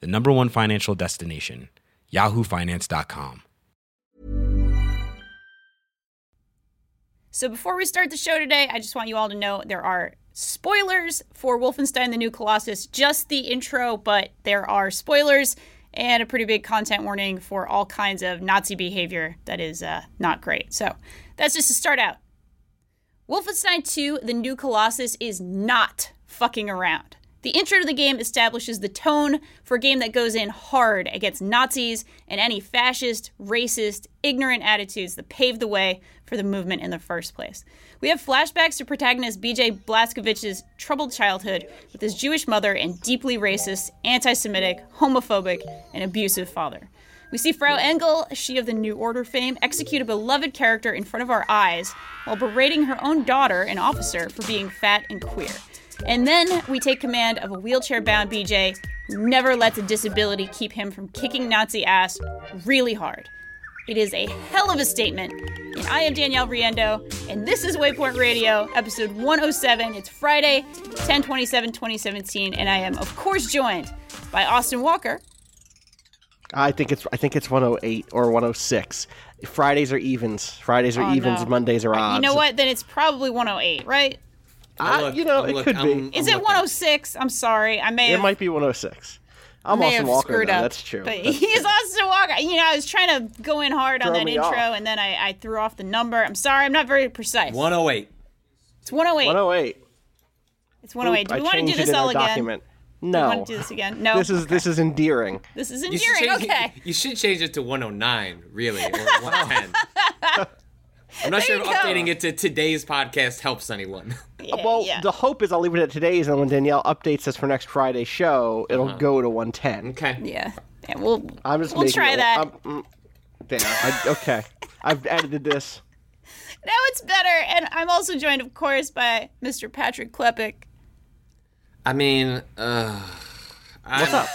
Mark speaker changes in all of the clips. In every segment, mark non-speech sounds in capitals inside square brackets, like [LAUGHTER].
Speaker 1: the number one financial destination, yahoofinance.com.
Speaker 2: So before we start the show today, I just want you all to know there are spoilers for Wolfenstein the New Colossus, just the intro, but there are spoilers and a pretty big content warning for all kinds of Nazi behavior that is uh, not great. So that's just to start out. Wolfenstein 2 The New Colossus is not fucking around. The intro to the game establishes the tone for a game that goes in hard against Nazis and any fascist, racist, ignorant attitudes that paved the way for the movement in the first place. We have flashbacks to protagonist BJ Blazkowicz's troubled childhood with his Jewish mother and deeply racist, anti Semitic, homophobic, and abusive father. We see Frau Engel, she of the New Order fame, execute a beloved character in front of our eyes while berating her own daughter, an officer, for being fat and queer. And then we take command of a wheelchair bound BJ who never lets a disability keep him from kicking Nazi ass really hard. It is a hell of a statement. And I am Danielle Riendeau, and this is Waypoint Radio, episode 107. It's Friday, 10 27, 2017, and I am, of course, joined by Austin Walker.
Speaker 3: I think it's I think it's 108 or 106. Fridays are evens. Fridays are
Speaker 2: Oh,
Speaker 3: evens.
Speaker 2: no.
Speaker 3: Mondays are odds.
Speaker 2: You know what? Then it's probably 108, right?
Speaker 3: Uh,
Speaker 4: Look,
Speaker 3: you know,
Speaker 4: I'm
Speaker 3: it
Speaker 4: look-
Speaker 3: could
Speaker 4: I'm-
Speaker 3: be.
Speaker 2: Is
Speaker 4: I'm
Speaker 2: it
Speaker 4: looking.
Speaker 2: 106? I'm sorry. I may
Speaker 3: It
Speaker 2: have,
Speaker 3: might be 106. I'm
Speaker 2: may
Speaker 3: Austin
Speaker 2: have
Speaker 3: Walker.
Speaker 2: screwed
Speaker 3: though.
Speaker 2: up.
Speaker 3: That's true.
Speaker 2: But
Speaker 3: That's- [LAUGHS]
Speaker 2: he's Austin Walker. You know, I was trying to go in hard on that intro,
Speaker 3: off.
Speaker 2: and then I, I threw off the number. I'm sorry. I'm not very precise.
Speaker 4: 108.
Speaker 2: It's 108.
Speaker 3: 108.
Speaker 2: It's 108. Do
Speaker 3: I
Speaker 2: we want to do this all again?
Speaker 3: document.
Speaker 2: Do we
Speaker 3: No.
Speaker 2: want to do this again? No.
Speaker 3: This is this is endearing.
Speaker 2: This is
Speaker 4: You
Speaker 2: endearing.
Speaker 4: change-
Speaker 2: Okay.
Speaker 4: You should change it to 109, really, or [LAUGHS] 110. [LAUGHS] I'm not sure if
Speaker 2: There go.
Speaker 4: updating it to today's podcast helps anyone. [LAUGHS]
Speaker 2: Yeah,
Speaker 3: well,
Speaker 2: yeah.
Speaker 3: the hope is I'll leave it at today's, and when Danielle updates us for next Friday's show, it'll go to 110.
Speaker 4: Okay.
Speaker 2: yeah. Yeah, we'll
Speaker 3: I'm just
Speaker 2: we'll try
Speaker 3: it-
Speaker 2: that.
Speaker 3: I'm- mm, there. I, okay. I've edited this. [LAUGHS]
Speaker 2: now it's better, and I'm also joined, of course, by Mr. Patrick Klepek.
Speaker 4: I mean, uh,
Speaker 3: What's up?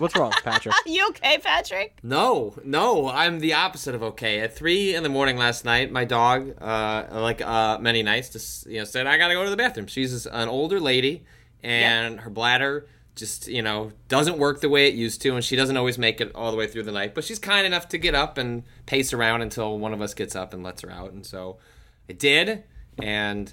Speaker 3: What's wrong, Patrick? [LAUGHS]
Speaker 2: You okay, Patrick?
Speaker 4: No, no, I'm the opposite of okay. At three in the morning last night, my dog, uh, like uh, many nights, just you know, said I gotta go to the bathroom. She's an older lady, and her bladder just you know doesn't work the way it used to, and she doesn't always make it all the way through the night. But she's kind enough to get up and pace around until one of us gets up and lets her out, and so I did, and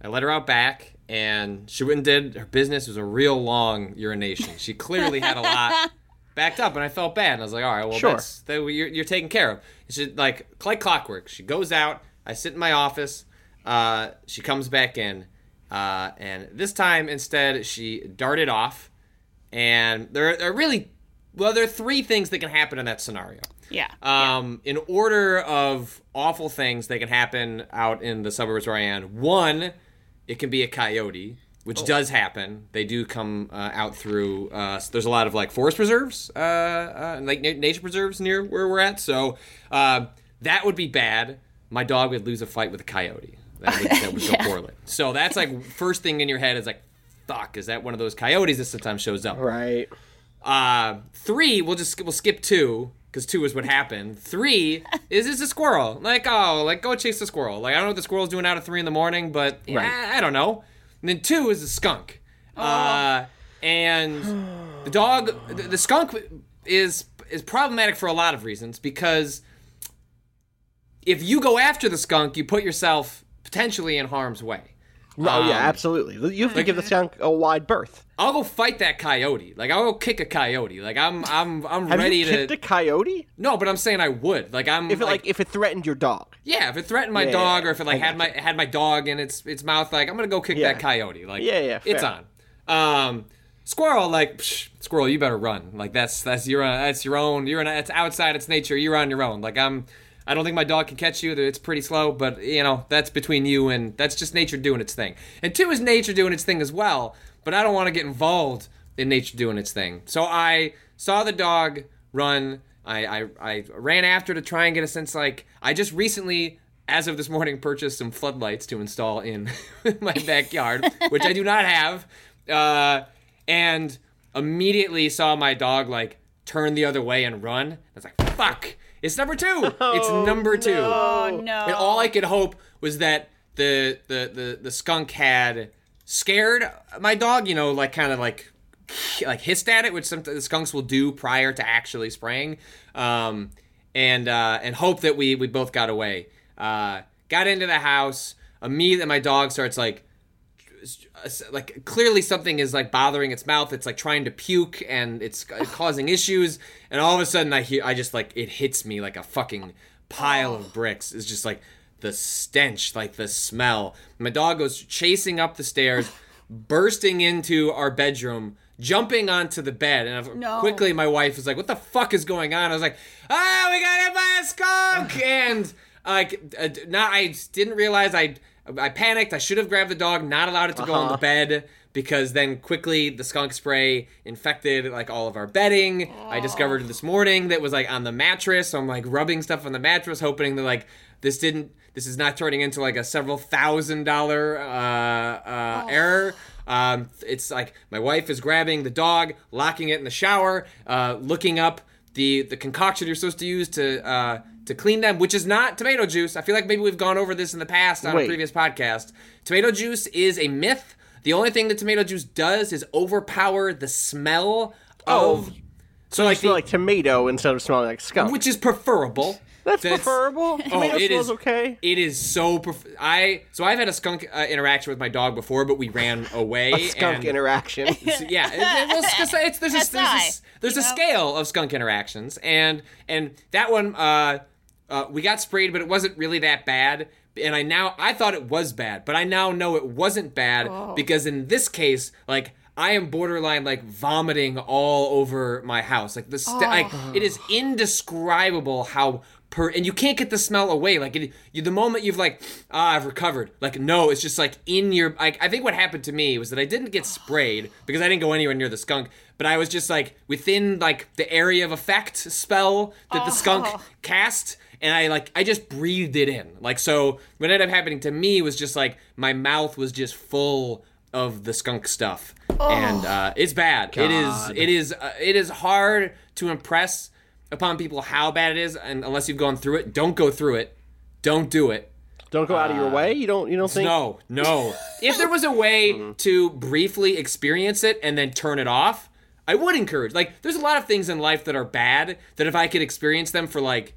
Speaker 4: I let her out back, and she went and did her business. It was a real long urination. She clearly had a lot [LAUGHS] backed up, and I felt bad. And I was like, all right, well,
Speaker 3: Sure.
Speaker 4: that's that you're, you're taken care of. She like like clockwork. She goes out. I sit in my office. Uh, she comes back in, uh, and this time instead she darted off. And there are really well, there are three things that can happen in that scenario.
Speaker 2: Yeah.
Speaker 4: Um, in order of awful things that can happen out in the suburbs where I am, one, it can be a coyote, which does happen. They do come uh, out through. Uh, so there's a lot of like forest preserves, uh, uh, like na- nature preserves near where we're at. So uh, that would be bad. My dog would lose a fight with a coyote. That would, that would [LAUGHS]
Speaker 2: Yeah.
Speaker 4: go poorly. So that's like first thing in your head is like, fuck, is that one of those coyotes that sometimes shows up?
Speaker 3: Right.
Speaker 4: Uh, three, we'll just we'll skip two because two is what happened. Three is is a squirrel. Like oh, like go chase the squirrel. Like I don't know what the squirrel's doing out at three in the morning, but yeah, I don't know. And then two is a skunk. Uh, and the dog, the, the skunk is is problematic for a lot of reasons because if you go after the skunk, you put yourself potentially in harm's way.
Speaker 3: Oh yeah,
Speaker 4: Um,
Speaker 3: absolutely. You have to give the skunk a wide berth.
Speaker 4: I'll go fight that coyote. Like I'll go kick a coyote. Like I'm I'm I'm
Speaker 3: Have
Speaker 4: ready
Speaker 3: you kicked
Speaker 4: to
Speaker 3: a coyote?
Speaker 4: No, but I'm saying I would. Like I'm
Speaker 3: If it like, if it threatened your dog.
Speaker 4: yeah, if it threatened my
Speaker 3: Yeah,
Speaker 4: dog
Speaker 3: yeah,
Speaker 4: or if it like
Speaker 3: I
Speaker 4: had my had my dog in its its mouth, like I'm gonna go kick
Speaker 3: Yeah.
Speaker 4: that coyote. Like
Speaker 3: Yeah, yeah,
Speaker 4: it's on. Um, squirrel, like psh, squirrel, you better run. Like that's that's your uh, that's your own. You're in it's outside. It's nature. You're on your own. Like I'm. I don't think my dog can catch you. It's pretty slow, but you know that's between you and that's just nature doing its thing. And two is nature doing its thing as well. But I don't want to get involved in nature doing its thing. So I saw the dog run. I, I I ran after to try and get a sense. Like I just recently, as of this morning, purchased some floodlights to install in [LAUGHS] my backyard, which I do not have, uh, and immediately saw my dog like turn the other way and run. I was like, "Fuck! It's number two. [LAUGHS] it's number two.
Speaker 2: Oh no.
Speaker 4: And all I could hope was that the the the, the skunk had scared my dog, you know, like kind of like like hissed at it, which some the skunks will do prior to actually spraying, um, and uh, and hope that we we both got away. Uh, got into the house. Immediately, my dog starts like like clearly something is like bothering its mouth. It's like trying to puke and it's [SIGHS] causing issues. And all of a sudden i hear i just like it hits me like a fucking pile of bricks. It's just like the stench like the smell. My dog goes chasing up the stairs [SIGHS] bursting into our bedroom jumping onto the bed. And
Speaker 2: No.
Speaker 4: quickly my wife was like what the fuck is going on? I was like ah we got hit by a skunk! [LAUGHS] And like uh, not i didn't realize i i panicked. I should have grabbed the dog not allowed it to go on the bed because then quickly the skunk spray infected like all of our bedding. I discovered this morning that was like on the mattress. So i'm like rubbing stuff on the mattress hoping that like this didn't this is not turning into like a several thousand dollar uh, uh, error. Um, it's like my wife is grabbing the dog, locking it in the shower, uh, looking up the the concoction you're supposed to use to uh, to clean them, which is not tomato juice. I feel like maybe we've gone over this in the past on a previous podcast. Tomato juice is a myth. The only thing that tomato juice does is overpower the smell of.
Speaker 3: Oh.
Speaker 4: so like,
Speaker 3: Smell
Speaker 4: the,
Speaker 3: like tomato instead of smelling like skunk.
Speaker 4: which is preferable.
Speaker 3: That's,
Speaker 4: that's-
Speaker 3: preferable. Tomato
Speaker 4: Oh, it
Speaker 3: smells
Speaker 4: is
Speaker 3: okay.
Speaker 4: It is so. Pref- I so I've had a skunk uh, interaction with my dog before, but we ran [LAUGHS] away.
Speaker 3: A skunk
Speaker 4: and,
Speaker 3: interaction. [LAUGHS]
Speaker 4: so, yeah, it, it, well, it's [LAUGHS] 'cause it's, there's a, there's a, there's a scale of skunk interactions, and and that one, uh, uh, we got sprayed, but it wasn't really that bad. And I now I thought it was bad, but I now know it wasn't bad
Speaker 2: Oh.
Speaker 4: because in this case, like I am borderline like vomiting all over my house. Like the st- like it is indescribable how per and you can't get the smell away. Like it, you, the moment you've like ah I've recovered. Like no, it's just like in your. Like I think what happened to me was that I didn't get sprayed [SIGHS] because I didn't go anywhere near the skunk. But I was just like within like the area of effect spell that the skunk
Speaker 2: Oh.
Speaker 4: cast and I like I just breathed it in. Like so what ended up happening to me was just like my mouth was just full of the skunk stuff. And uh, it's bad. It is
Speaker 3: God.
Speaker 4: it is uh, it is hard to impress upon people how bad it is and unless you've gone through it, don't go through it. Don't do it.
Speaker 3: don't go out of your way. You don't. You don't think.
Speaker 4: No, no. [LAUGHS] if there was a way to briefly experience it and then turn it off, I would encourage. Like, there's a lot of things in life that are bad that if I could experience them for like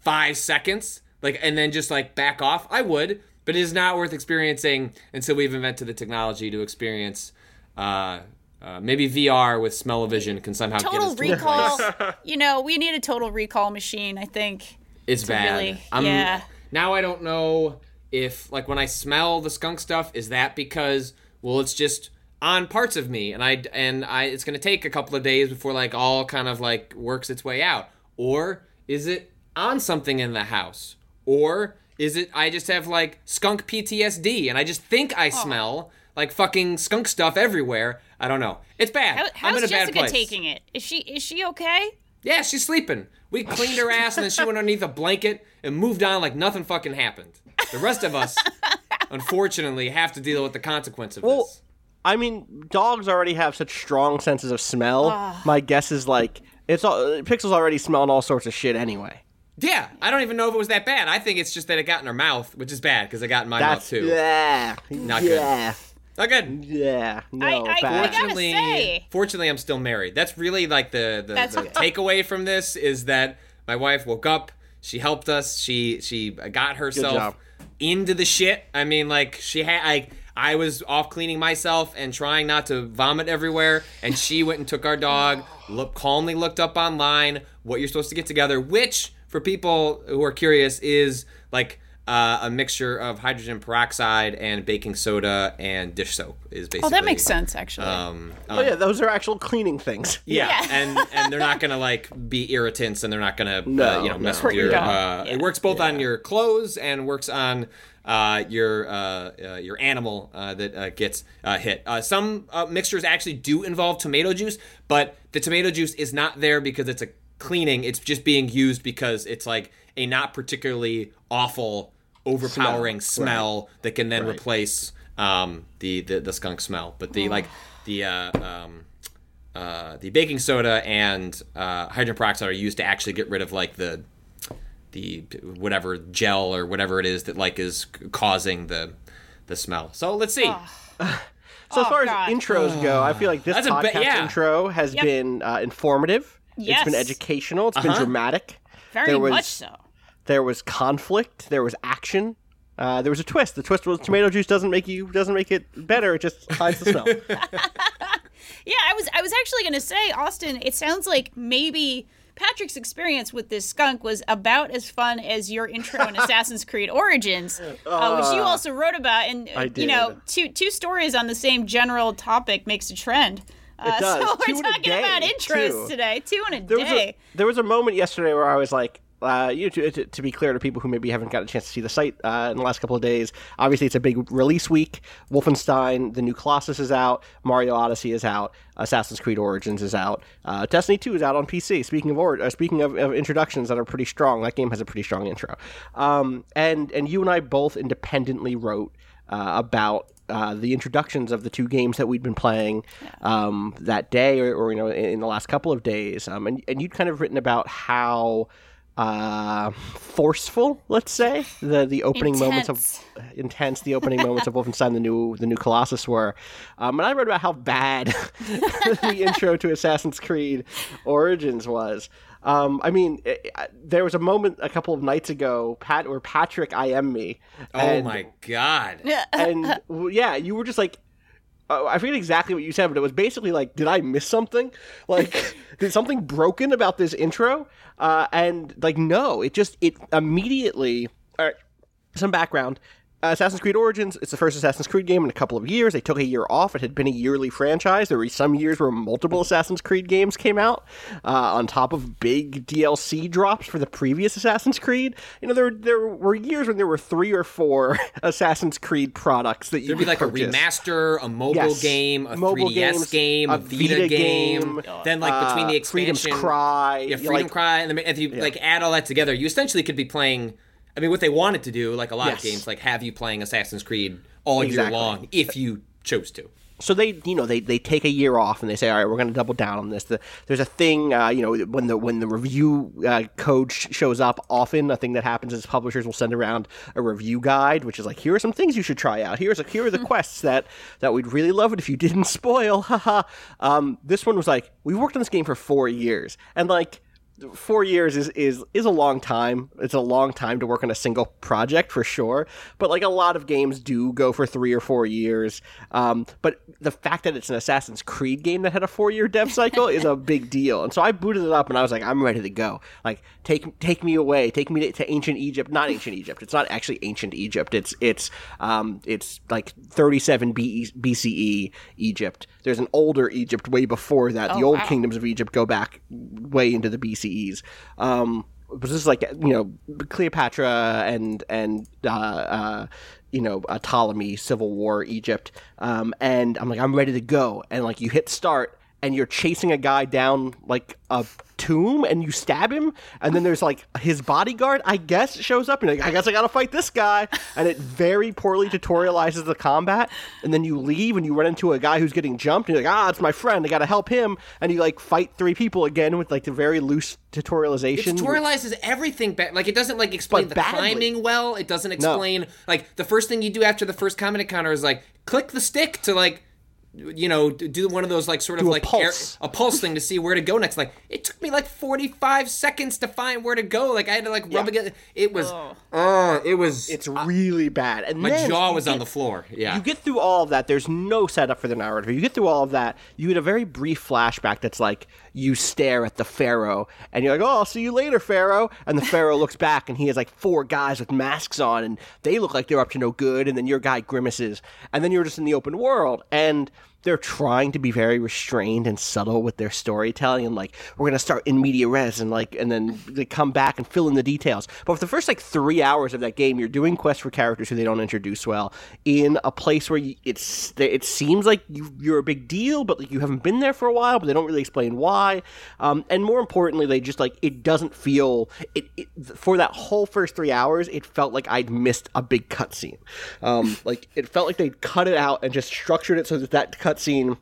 Speaker 4: five seconds, like, and then just like back off, I would. But it is not worth experiencing until we've invented the technology to experience. Uh, uh, maybe VR with smell-o-vision can somehow get
Speaker 2: Total
Speaker 4: us to
Speaker 2: recall.
Speaker 4: place. [LAUGHS]
Speaker 2: you know, we need a total recall machine. I think.
Speaker 4: It's bad.
Speaker 2: really-
Speaker 4: I'm,
Speaker 2: yeah.
Speaker 4: Now I don't know if like when I smell the skunk stuff, is that because well, it's just on parts of me, and I and I it's gonna take a couple of days before like all kind of like works its way out, or is it on something in the house, or is it I just have like skunk PTSD and I just think I smell like fucking skunk stuff everywhere. I don't know. It's bad.
Speaker 2: How,
Speaker 4: I'm
Speaker 2: how's
Speaker 4: in a bad
Speaker 2: Jessica
Speaker 4: place.
Speaker 2: taking it? Is she is she okay?
Speaker 4: Yeah, she's sleeping. We cleaned her ass and then she went underneath a blanket and moved on like nothing fucking happened. The rest of us, [LAUGHS] unfortunately, have to deal with the consequence of
Speaker 3: Well,
Speaker 4: this.
Speaker 3: I mean, dogs already have such strong senses of smell.
Speaker 2: Ah.
Speaker 3: My guess is like it's all Pixel's already smelling all sorts of shit anyway.
Speaker 4: Yeah, I don't even know if it was that bad. I think it's just that it got in her mouth, which is bad because it got in my
Speaker 3: That's
Speaker 4: mouth too.
Speaker 3: yeah,
Speaker 4: Not good.
Speaker 3: yeah,
Speaker 4: Not good.
Speaker 3: yeah. No,
Speaker 2: I- I- I
Speaker 3: bad.
Speaker 2: gotta
Speaker 4: Fortunately,
Speaker 2: say-
Speaker 4: fortunately, I'm still married. That's really like the the, the [LAUGHS] takeaway from this is that my wife woke up. She helped us. She she got herself into the shit. I mean, like she had like I was off cleaning myself and trying not to vomit everywhere, and she went and took our dog. Look, calmly looked up online what you're supposed to get together, which for people who are curious is like. Uh, a mixture of hydrogen peroxide and baking soda and dish soap is basically.
Speaker 2: Oh, that makes sense actually.
Speaker 4: Um,
Speaker 3: Oh yeah, those are actual cleaning things. [LAUGHS]
Speaker 4: yeah,
Speaker 2: Yeah.
Speaker 4: and and they're not gonna like be irritants, and they're not gonna uh, you know mess
Speaker 3: no.
Speaker 4: with your.
Speaker 2: your
Speaker 4: Uh,
Speaker 2: dog.
Speaker 4: It works both on your clothes and works on uh, your uh, uh, your animal uh, that uh, gets uh, hit. Uh, some uh, mixtures actually do involve tomato juice, but the tomato juice is not there because it's a cleaning. It's just being used because it's like a not particularly awful, overpowering smell, that can then replace um, the, the the skunk smell. But the like [SIGHS] the uh, um, uh, the baking soda and uh, hydrogen peroxide are used to actually get rid of like the the whatever gel or whatever it is that like is causing the the smell. So let's see.
Speaker 3: So as
Speaker 2: Oh,
Speaker 3: far
Speaker 2: God.
Speaker 3: as intros go, I feel like this
Speaker 4: That's a
Speaker 3: podcast
Speaker 4: ba- yeah.
Speaker 3: intro has
Speaker 2: Yep.
Speaker 3: been uh, informative. It's been
Speaker 2: Yes.
Speaker 3: educational. It's been dramatic.
Speaker 2: Very
Speaker 3: there was
Speaker 2: much so.
Speaker 3: there was conflict. There was action. Uh, there was a twist. The twist was tomato juice doesn't make you doesn't make it better. It just hides the smell. [LAUGHS] [LAUGHS]
Speaker 2: Yeah, I was I was actually going to say, Austin. It sounds like maybe Patrick's experience with this skunk was about as fun as your intro in [LAUGHS] Assassin's Creed Origins, uh, which you also wrote about. And
Speaker 3: I
Speaker 2: you know, two two stories on the same general topic makes a trend. Uh, [LAUGHS]
Speaker 3: It does.
Speaker 2: So
Speaker 3: Two
Speaker 2: we're
Speaker 3: a
Speaker 2: talking about
Speaker 3: day,
Speaker 2: intros
Speaker 3: too.
Speaker 2: today. Two in a
Speaker 3: There was a there was a moment yesterday where I was like, uh, you know, to, to, to be clear to people who maybe haven't got a chance to see the site uh, in the last couple of days. Obviously, it's a big release week. Wolfenstein, the new Colossus is out. Mario Odyssey is out. Assassin's Creed Origins is out. Uh, Destiny Two is out on PC. Speaking of or- uh, speaking of, of introductions that are pretty strong, that game has a pretty strong intro. Um, and and you and I both independently wrote uh, about uh, the introductions of the two games that we'd been playing um, that day, or, or you know, in, the last couple of days. Um, and and you'd kind of written about how uh, forceful, let's say, the the opening moments of intense, the opening moments of Wolfenstein, the new the new Colossus were. Um, and I wrote about how bad [LAUGHS] the intro to Assassin's Creed Origins was. Um, I mean, it, I- there was a moment a couple of nights ago, Pat, where Patrick I am me.
Speaker 4: oh my god. [LAUGHS]
Speaker 3: and yeah, you were just like, uh, I forget exactly what you said, but it was basically like, did I miss something? [LAUGHS] Like, did something broken about this intro? Uh, and like, no, it just it immediately. All right, some background. Uh, Assassin's Creed Origins, it's the first Assassin's Creed game in a couple of years. They took a year off. It had been a yearly franchise. There were some years where multiple Assassin's Creed games came out, uh, on top of big DLC drops for the previous Assassin's Creed. You know, there, there were years when there were three or four [LAUGHS] Assassin's Creed products that you
Speaker 4: There'd be like a remaster, a mobile
Speaker 3: Yes.
Speaker 4: game, a
Speaker 3: Mobile
Speaker 4: 3DS
Speaker 3: games,
Speaker 4: game,
Speaker 3: a
Speaker 4: Vita,
Speaker 3: Vita
Speaker 4: game.
Speaker 3: game,
Speaker 4: Then like between the
Speaker 3: uh, Freedom's
Speaker 4: expansion,
Speaker 3: Cry,
Speaker 4: yeah, Freedom
Speaker 3: like-
Speaker 4: Cry, and then if you like add all that together, you essentially could be playing. I mean, what they wanted to do, like a lot
Speaker 3: Yes.
Speaker 4: of games, like have you playing Assassin's Creed all
Speaker 3: Exactly.
Speaker 4: year long if you chose to.
Speaker 3: so they you know they, they take a year off and they say all right we're going to double down on this the, there's a thing uh, you know when the when the review uh, code sh- shows up often a thing that happens is publishers will send around a review guide which is like here are some things you should try out here's a, here are the [LAUGHS] quests that that we'd really love it if you didn't [LAUGHS] spoil haha [LAUGHS] um, this one was like we worked on this game for four years and like four years is, is is a long time. It's a long time to work on a single project for sure. But like a lot of games do go for three or four years. Um, but the fact that it's an Assassin's Creed game that had a four year dev cycle is a big deal. And so I booted it up and I was like, I'm ready to go. Like take take me away, take me to, to ancient Egypt. Not ancient Egypt. It's not actually ancient Egypt. It's it's um it's like 37 B- BCE Egypt. There's an older Egypt way before that. the old
Speaker 2: wow.
Speaker 3: kingdoms of Egypt go back way into the BCEs. Um, this is like you know Cleopatra and and uh, uh, you know uh, Ptolemy Civil War Egypt. Um, and I'm like I'm ready to go. And like you hit start and you're chasing a guy down like a tomb and you stab him and then there's like his bodyguard i guess shows up and you're like i guess i gotta fight this guy and it very poorly tutorializes the combat and then you leave and you run into a guy who's getting jumped and you're like ah it's my friend i gotta help him and you like fight three people again with like the very loose
Speaker 4: It
Speaker 3: tutorialization
Speaker 4: tutorializes everything back. Like it doesn't like explain
Speaker 3: But
Speaker 4: the
Speaker 3: badly.
Speaker 4: climbing well. It doesn't explain like the first thing you do after the first combat encounter is like click the stick to like you know do one of those like sort of
Speaker 3: Do a
Speaker 4: like
Speaker 3: pulse.
Speaker 4: a pulse thing to see where to go next. Like it took me like forty five seconds to find where to go. Like I had to like rub against. It was oh, uh, it was.
Speaker 3: it's really bad and
Speaker 4: my
Speaker 3: then
Speaker 4: jaw
Speaker 3: you
Speaker 4: was on the floor. Yeah.
Speaker 3: You get through all of that. There's no setup for the narrative. You get through all of that. You get a very brief flashback that's like you stare at the pharaoh, and you're like, "Oh, I'll see you later, pharaoh." And the pharaoh looks back, and he has like four guys with masks on, and they look like they're up to no good. And then your guy grimaces, and then you're just in the open world, and they're trying to be very restrained and subtle with their storytelling and like we're gonna start in media res and like and then they come back and fill in the details. But for the first like three hours of that game you're doing quests for characters who they don't introduce well in a place where it's it seems like you, you're a big deal but like you haven't been there for a while but they don't really explain why. Um, and more importantly they just like it doesn't feel it, it for that whole first three hours it felt like i'd missed a big cutscene. Um, like it felt like they'd cut it out and just structured it so that that cutscene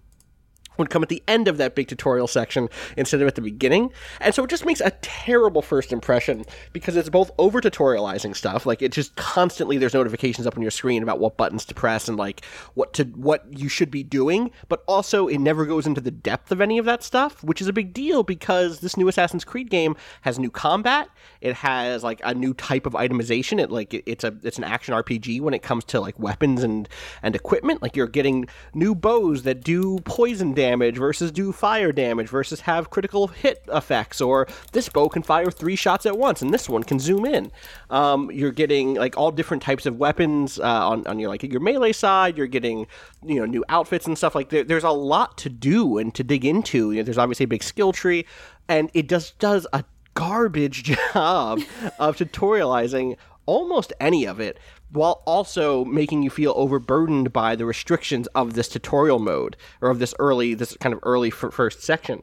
Speaker 3: would come at the end of that big tutorial section instead of at the beginning. And so it just makes a terrible first impression because it's both over tutorializing stuff, like it just constantly there's notifications up on your screen about what buttons to press and like what to what you should be doing, but also it never goes into the depth of any of that stuff, which is a big deal because this new Assassin's Creed game has new combat, it has like a new type of itemization, it like it's a it's an action RPG when it comes to like weapons and and equipment, like you're getting new bows that do poison damage damage versus do fire damage versus have critical hit effects, or this bow can fire three shots at once and this one can zoom in. Um, you're getting like all different types of weapons uh, on, on your like your melee side. You're getting you know new outfits and stuff like there, there's a lot to do and to dig into. You know, there's obviously a big skill tree, and it just does a garbage [LAUGHS] job of tutorializing almost any of it while also making you feel overburdened by the restrictions of this tutorial mode or of this early this kind of early f- first section.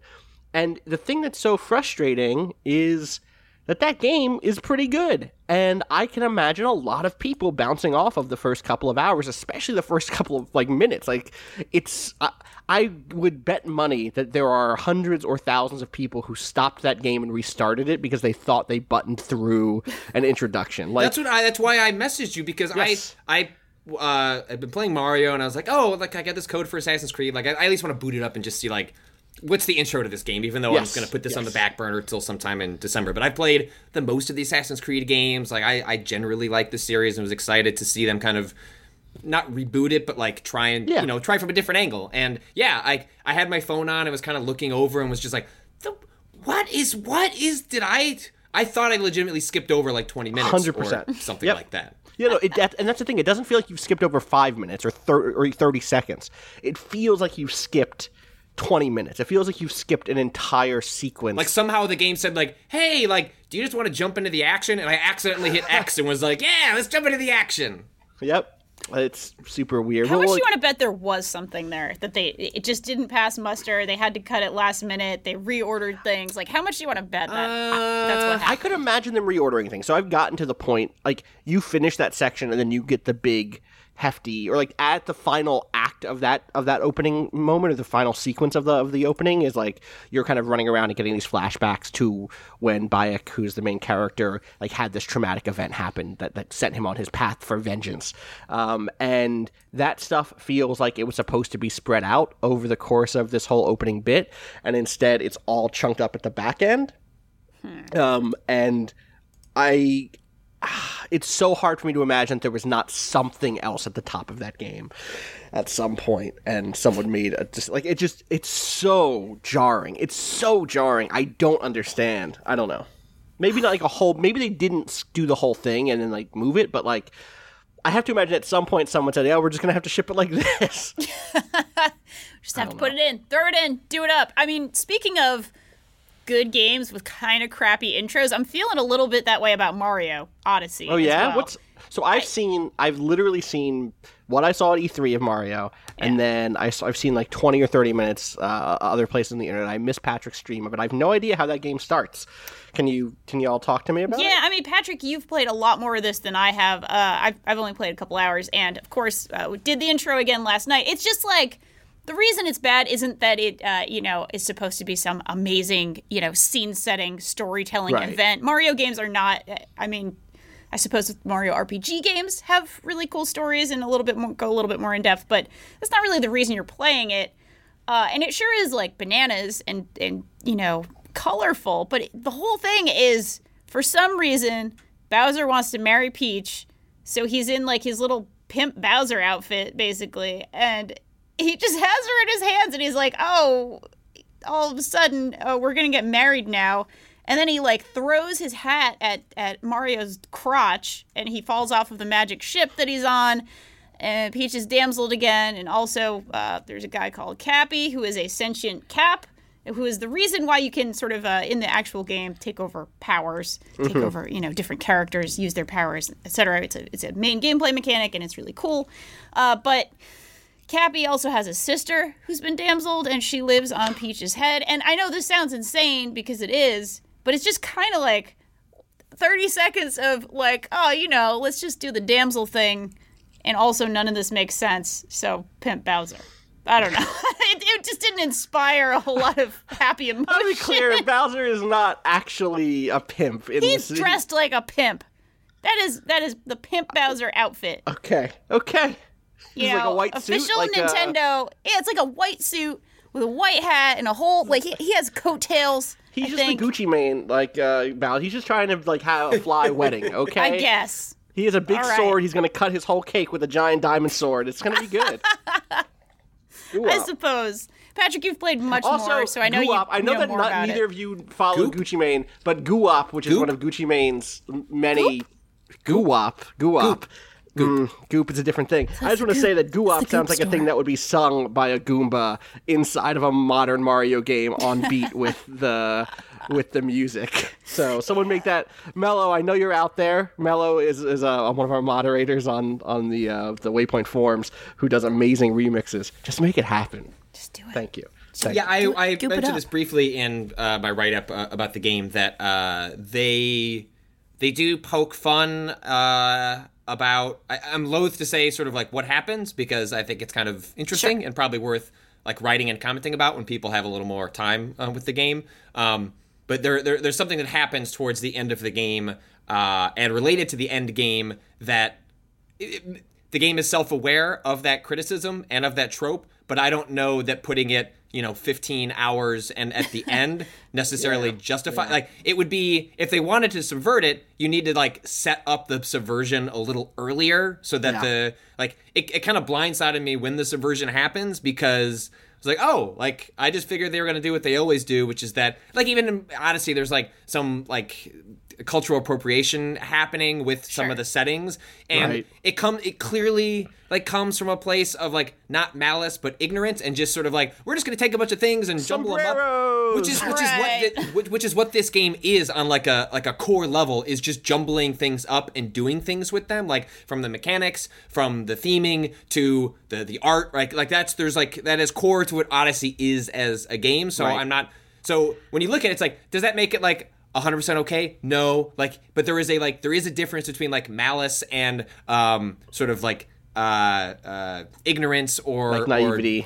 Speaker 3: And the thing that's so frustrating is that that game is pretty good and i can imagine a lot of people bouncing off of the first couple of hours especially the first [LAUGHS] couple of like minutes like it's uh, I would bet money that there are hundreds or thousands of people who stopped that game and restarted it because they thought they buttoned through an introduction. Like
Speaker 4: that's what I. That's why I messaged you because yes. I I uh, I've been playing Mario and I was like, oh, like I got this code for Assassin's Creed. Like I, I at least want to boot it up and just see like what's the intro to this game. Even though yes. I'm going to put this yes. on the back burner till sometime in December. But I've played the most of the Assassin's Creed games. Like I, I generally like the series and was excited to see them kind of not reboot it, but like try and yeah. you know try from a different angle. And yeah, I I had my phone on. I was kind of looking over and was just like, what is what is did I? I thought I legitimately skipped over like twenty minutes, hundred percent, something yep. like that.
Speaker 3: You know, it, that, and that's the thing. It doesn't feel like you've skipped over five minutes or, thir- or thirty seconds. It feels like you've skipped 20 minutes. It feels like you've skipped an entire sequence.
Speaker 4: Like somehow the game said like, "Hey, like, do you just want to jump into the action?" And I accidentally hit X and was like, "Yeah, let's jump into the action."
Speaker 3: Yep. It's super weird.
Speaker 2: How well, much do you want to bet there was something there that they it just didn't pass muster? They had to cut it last minute. They reordered things. Like how much do you want to bet that? Uh, that's what happened.
Speaker 3: I could imagine them reordering things. So I've gotten to the point like you finish that section and then you get the big hefty or like at the final act of that of that opening moment or the final sequence of the of the opening is like you're kind of running around and getting these flashbacks to when Bayek who's the main character like had this traumatic event happen that that sent him on his path for vengeance um, and that stuff feels like it was supposed to be spread out over the course of this whole opening bit and instead it's all chunked up at the back end hmm. um, and I [SIGHS] it's so hard for me to imagine there was not something else at the top of that game at some point and someone made a just like it just it's so jarring. It's so jarring. I don't understand. I don't know. Maybe not like a whole maybe they didn't do the whole thing and then like move it but like i have to imagine at some point someone said yeah we're just gonna have to ship it like this. [LAUGHS]
Speaker 2: Just have to put it in throw it in do it up. I mean speaking of good games with kind of crappy intros. I'm feeling a little bit that way about Mario Odyssey.
Speaker 3: Oh yeah,
Speaker 2: well.
Speaker 3: what's so I've I, seen I've literally seen what I saw at E3 of Mario, yeah. and then I saw, I've seen like 20 or 30 minutes uh, other places on the internet. I miss Patrick's stream of it. I have no idea how that game starts. Can you can you all talk to me about
Speaker 2: yeah,
Speaker 3: it?
Speaker 2: Yeah, I mean Patrick, you've played a lot more of this than I have. Uh, I've I've only played a couple hours, and of course uh, did the intro again last night. It's just like the reason it's bad isn't that it uh, you know is supposed to be some amazing you know scene setting storytelling right. event mario games are not i mean i suppose mario rpg games have really cool stories and a little bit more go a little bit more in depth but that's not really the reason you're playing it uh, and it sure is like bananas and and you know colorful but the whole thing is for some reason bowser wants to marry peach so he's in like his little pimp bowser outfit basically and he just has her in his hands and he's like, oh, all of a sudden, oh, we're going to get married now. And then he like throws his hat at, at Mario's crotch and he falls off of the magic ship that he's on. and Peach is damseled again, and also uh, there's a guy called Cappy who is a sentient cap, who is the reason why you can sort of uh, in the actual game take over powers, take over you know different characters, use their powers, etc. It's a it's a main gameplay mechanic, and it's really cool. Uh, but Cappy also has a sister who's been damseled, and she lives on Peach's head. And I know this sounds insane because it is, but it's just kind of like 30 seconds of like, oh, you know, let's just do the damsel thing. And also, none of this makes sense. So, Pimp Bowser. I don't know. [LAUGHS] it, it just didn't inspire a whole lot of happy [LAUGHS] emotion.
Speaker 3: To be clear, Bowser is not actually a pimp. In
Speaker 2: He's
Speaker 3: this.
Speaker 2: dressed like a pimp. That is that is the Pimp Bowser outfit.
Speaker 3: Okay. Okay.
Speaker 2: You know,
Speaker 3: like a white suit,
Speaker 2: official
Speaker 3: like a-
Speaker 2: Nintendo. Yeah, it's like a white suit with a white hat and a whole like he, he has coattails.
Speaker 3: He's
Speaker 2: I
Speaker 3: just
Speaker 2: think.
Speaker 3: the Gucci Mane, like uh, Bowser. He's just trying to like have a fly [LAUGHS] wedding. Okay.
Speaker 2: I guess.
Speaker 3: He has a big
Speaker 2: All right.
Speaker 3: sword. He's gonna cut his whole cake with a giant diamond sword. It's gonna be good. [LAUGHS]
Speaker 2: I suppose. Patrick, you've played much
Speaker 3: Also,
Speaker 2: more, so I know you,
Speaker 3: I know,
Speaker 2: know
Speaker 3: that
Speaker 2: more
Speaker 3: not
Speaker 2: about
Speaker 3: neither
Speaker 2: it.
Speaker 3: of you follow
Speaker 4: Goop?
Speaker 3: Gucci Mane, but Guap, which is one of Gucci Mane's many Guap, Guap. Goop. Goop is a different thing. I just want to say that Guap
Speaker 2: the
Speaker 3: sounds
Speaker 2: Goop
Speaker 3: like a thing that would be sung by a Goomba inside of a modern Mario game on [LAUGHS] beat with the with the music. So someone make that Mello. I know you're out there. Mello is is uh, one of our moderators on on the uh, the Waypoint forums who does amazing remixes. Just make it happen.
Speaker 2: Just do it.
Speaker 3: Thank you. Thank
Speaker 4: Yeah, I, I
Speaker 2: goop
Speaker 4: mentioned this briefly in uh, my write up uh, about the game that uh, they they do poke fun uh, about. I, I'm loath to say sort of like what happens because I think it's kind of interesting and probably worth like writing and commenting about when people have a little more time uh, with the game. Um, but there, there there's something that happens towards the end of the game uh, and related to the end game that it- the game is self-aware of that criticism and of that trope but i don't know that putting it you know 15 hours and at the [LAUGHS] end necessarily justify like it would be if they wanted to subvert it you need to like set up the subversion a little earlier so that
Speaker 3: Yeah.
Speaker 4: the like it, it kind of blindsided me when the subversion happens because it's like, oh, like I just figured they were gonna do what they always do, which is that, like, even in Odyssey, there's like some like cultural appropriation happening with some of the settings, and
Speaker 3: Right.
Speaker 4: it come it clearly like comes from a place of like not malice but ignorance, and just sort of like we're just gonna take a bunch of things and jumble them up, which is which
Speaker 2: Right.
Speaker 4: is what thi- which, which is what this game is on like a like a core level is just jumbling things up and doing things with them like from the mechanics from the theming to the the art like like that's there's like that is core to what odyssey is as a game so
Speaker 3: Right.
Speaker 4: i'm not so when you look at it it's like does that make it like 100% okay no like but there is a like there is a difference between like malice and um sort of like uh uh ignorance or
Speaker 3: Like
Speaker 4: or-
Speaker 3: naivety.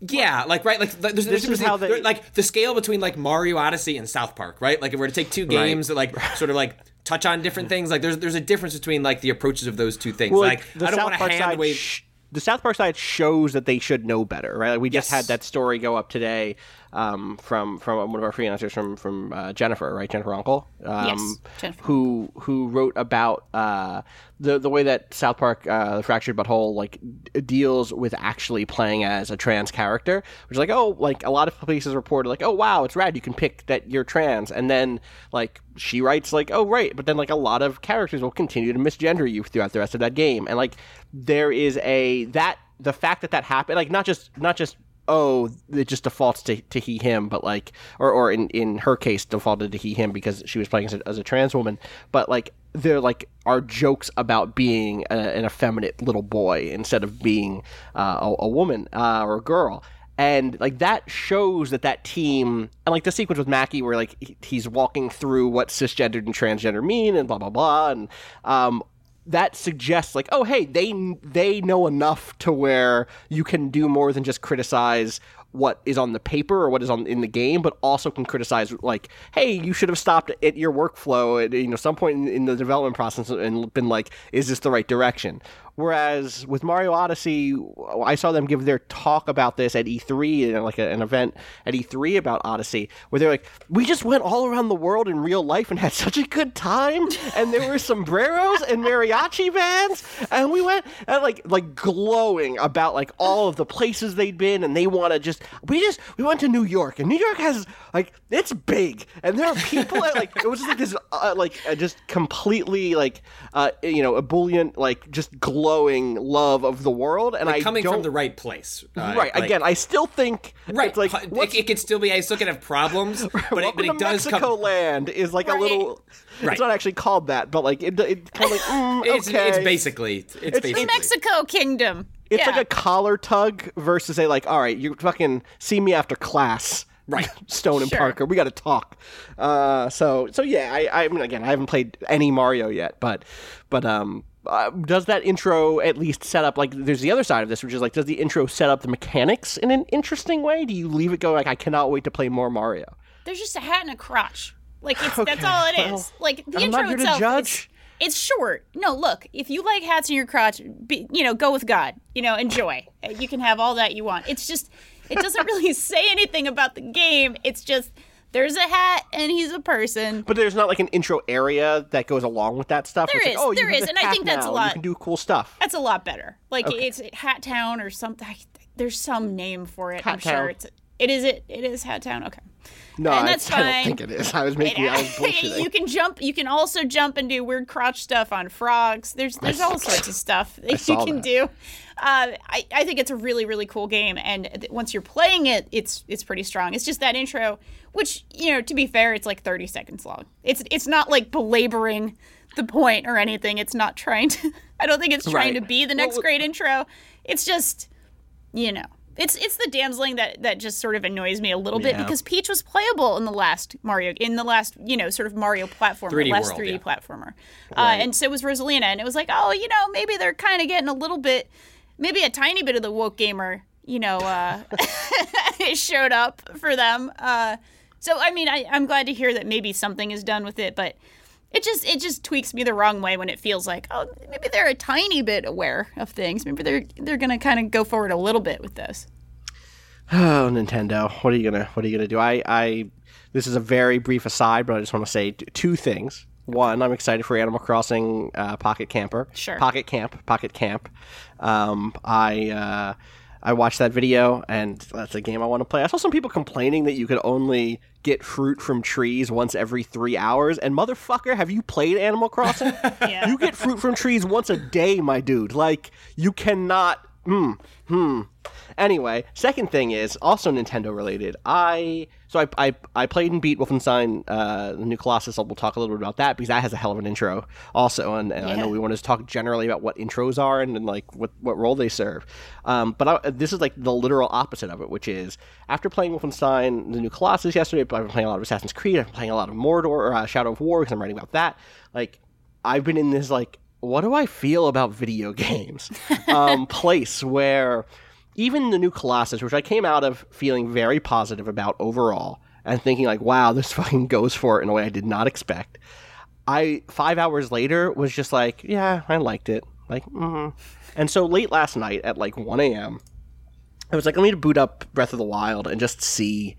Speaker 4: yeah, like right, like there's, there's
Speaker 3: This is how they-
Speaker 4: like the scale between like Mario Odyssey and South Park, right? Like if we're to take two games that like [LAUGHS] sort of like touch on different things, like there's there's a difference between like the approaches of those two things.
Speaker 3: Well,
Speaker 4: like
Speaker 3: the
Speaker 4: I don't
Speaker 3: South
Speaker 4: want to
Speaker 3: Park
Speaker 4: hand
Speaker 3: side
Speaker 4: wave.
Speaker 3: sh- the South Park side shows that they should know better, right? Like we just
Speaker 4: Yes.
Speaker 3: had that story go up today um, from from one of our freelancers from from uh, Jennifer, right? Jennifer Unkle, um,
Speaker 2: Yes, Jennifer.
Speaker 3: who who wrote about uh, the the way that South Park, uh, the Fractured But Whole, like d- deals with actually playing as a trans character, which is like oh, like a lot of places reported like oh wow, it's rad, you can pick that you're trans, and then like she writes like oh right, but then like a lot of characters will continue to misgender you throughout the rest of that game, and like there is a that the fact that that happened, like not just not just oh, it just defaults to, to he him, but like, or, or in, in her case, defaulted to he him because she was playing as a, as a trans woman. But like, there like are jokes about being a, an effeminate little boy instead of being uh, a, a woman uh, or a girl. And like that shows that that team and like the sequence with Mackey where like he- he's walking through what cisgendered and transgender mean and blah blah blah and um that suggests like oh hey they they know enough to where you can do more than just criticize what is on the paper or what is on in the game but also can criticize like hey you should have stopped at your workflow at you know some point in, in the development process and been like is this the right direction whereas with Mario Odyssey I saw them give their talk about this at E3 and like an event at E3 about Odyssey where they're like we just went all around the world in real life and had [LAUGHS] such a good time and there were sombreros and mariachi bands and we went and like like glowing about like all of the places they'd been and they want to just we just we went to New York and New York has like it's big, and there are people that like it was just like this, uh, like uh, just completely like, uh, you know, ebullient, like just glowing love of the world, and I
Speaker 4: Coming
Speaker 3: don't,
Speaker 4: from the right place. Uh,
Speaker 3: right
Speaker 4: like-
Speaker 3: again. I still think
Speaker 4: Right,
Speaker 3: It's like
Speaker 4: it, it could still be. I still can have problems, [LAUGHS] but it, but it does
Speaker 3: Mexico
Speaker 4: come.
Speaker 3: land is like
Speaker 2: Right.
Speaker 3: a little.
Speaker 4: Right.
Speaker 3: It's not actually called that, but like it, it kind of like mm,
Speaker 4: It's,
Speaker 3: okay.
Speaker 4: it's basically it's, basically
Speaker 2: Mexico Kingdom.
Speaker 3: It's
Speaker 2: yeah.
Speaker 3: like a collar tug versus a like, all right, you fucking see me after class.
Speaker 4: Right. [LAUGHS]
Speaker 3: Stone and
Speaker 2: Sure.
Speaker 3: Parker, we got to talk. Uh, so so yeah, I, I mean again, I haven't played any Mario yet, but but um, uh, does that intro at least set up like? There's the other side of this, which is like, does the intro set up the mechanics in an interesting way? Do you leave it go like, I cannot wait to play more Mario?
Speaker 2: There's just a hat and a crotch. Like it's that's all it is.
Speaker 3: well,
Speaker 2: like the
Speaker 3: I'm
Speaker 2: intro
Speaker 3: not here to
Speaker 2: itself.
Speaker 3: judge.
Speaker 2: It's, short. No, look, if you like hats in your crotch, be, you know, go with God. You know, enjoy. You can have all that you want. It's just, it doesn't really [LAUGHS] say anything about the game. It's just there's a hat and he's a person.
Speaker 3: But there's not like an intro area that goes along with that stuff.
Speaker 2: There
Speaker 3: is, like, oh,
Speaker 2: there is, and I think that's a lot-
Speaker 3: You can do cool stuff.
Speaker 2: That's a lot better. Like it's Hat Town or something. There's some name for it. I'm
Speaker 3: Hat
Speaker 2: sure it's. It is it. It is Hat Town. Okay.
Speaker 3: No,
Speaker 2: and
Speaker 3: I,
Speaker 2: that's [LAUGHS]
Speaker 3: I don't think it is. I was making, I was [LAUGHS] bullshitting.
Speaker 2: you can jump. You can also jump and do weird crotch stuff on frogs. There's there's all sorts of stuff that [LAUGHS] you
Speaker 3: saw
Speaker 2: can
Speaker 3: that.
Speaker 2: do. Uh, I I think it's a really really cool game, and th- once you're playing it, it's it's pretty strong. It's just that intro, which you know, to be fair, it's like 30 seconds long. It's it's not like belaboring the point or anything. It's not trying to. I don't think it's trying
Speaker 3: Right.
Speaker 2: to be the next
Speaker 3: well-
Speaker 2: great intro. It's just you know it's it's the damseling that that just sort of annoys me a little bit
Speaker 3: Yeah.
Speaker 2: because Peach was playable in the last Mario in the last you know sort of Mario platformer
Speaker 4: 3D
Speaker 2: last
Speaker 4: world,
Speaker 2: 3D
Speaker 4: yeah.
Speaker 2: platformer uh, and so was Rosalina and it was like oh you know maybe they're kind of getting a little bit maybe a tiny bit of the woke gamer you know uh [LAUGHS] showed up for them uh so I mean I, I'm glad to hear that maybe something is done with it but it just it just tweaks me the wrong way when it feels like oh maybe they're a tiny bit aware of things maybe they're they're gonna kind of go forward a little bit with this
Speaker 3: Oh, Nintendo! What are you gonna What are you gonna do? I, I this is a very brief aside, but I just want to say two things. One, I'm excited for Animal Crossing uh, Pocket Camper.
Speaker 2: Sure.
Speaker 3: Pocket Camp. Pocket Camp. Um, I uh, I watched that video, and that's a game I want to play. I saw some people complaining that you could only get fruit from trees once every three hours. And motherfucker, have you played Animal Crossing? [LAUGHS]
Speaker 2: Yeah.
Speaker 3: You get fruit from trees once a day, my dude. Like you cannot. Hmm. Hmm. Anyway, second thing is also Nintendo related. I so I I, I played and beat Wolfenstein uh, the new Colossus. We'll talk a little bit about that because that has a hell of an intro also, and, and I know we want to talk generally about what intros are and, and like what what role they serve. Um, but I, this is like the literal opposite of it, which is after playing Wolfenstein the new Colossus yesterday, but I've been playing a lot of Assassin's Creed. I've been playing a lot of Mordor or uh, Shadow of War because I'm writing about that. Like I've been in this like what do I feel about video [LAUGHS] games um, place where even the new Colossus, which I came out of feeling very positive about overall and thinking like, wow, this [LAUGHS] fucking goes for it in a way I did not expect. I five hours later was just like, yeah, I liked it. Like, mm and so late last night at like 1 a.m., I was like, let me boot up Breath of the Wild and just see